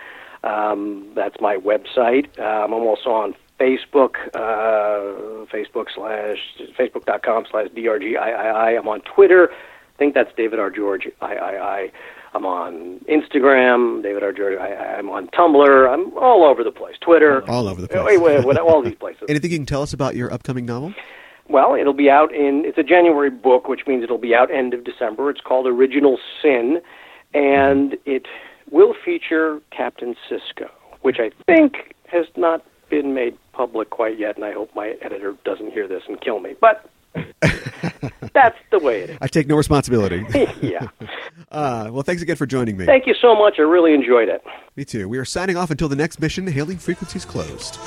Um, that's my website. Um, I'm also on Facebook, uh, Facebook slash Facebook.com slash DRGIII. I'm on Twitter. I think that's David R. George III. I'm on Instagram, David R. George. I I'm on Tumblr. I'm all over the place. Twitter. All over the place. Wait, wait, wait, all these places. Anything you can tell us about your upcoming novel? Well, it'll be out in. It's a January book, which means it'll be out end of December. It's called Original Sin, and it will feature Captain Sisko, which I think has not been made public quite yet, and I hope my editor doesn't hear this and kill me. But that's the way it is. I take no responsibility. yeah. Uh, well, thanks again for joining me. Thank you so much. I really enjoyed it. Me too. We are signing off until the next mission. Hailing frequencies closed.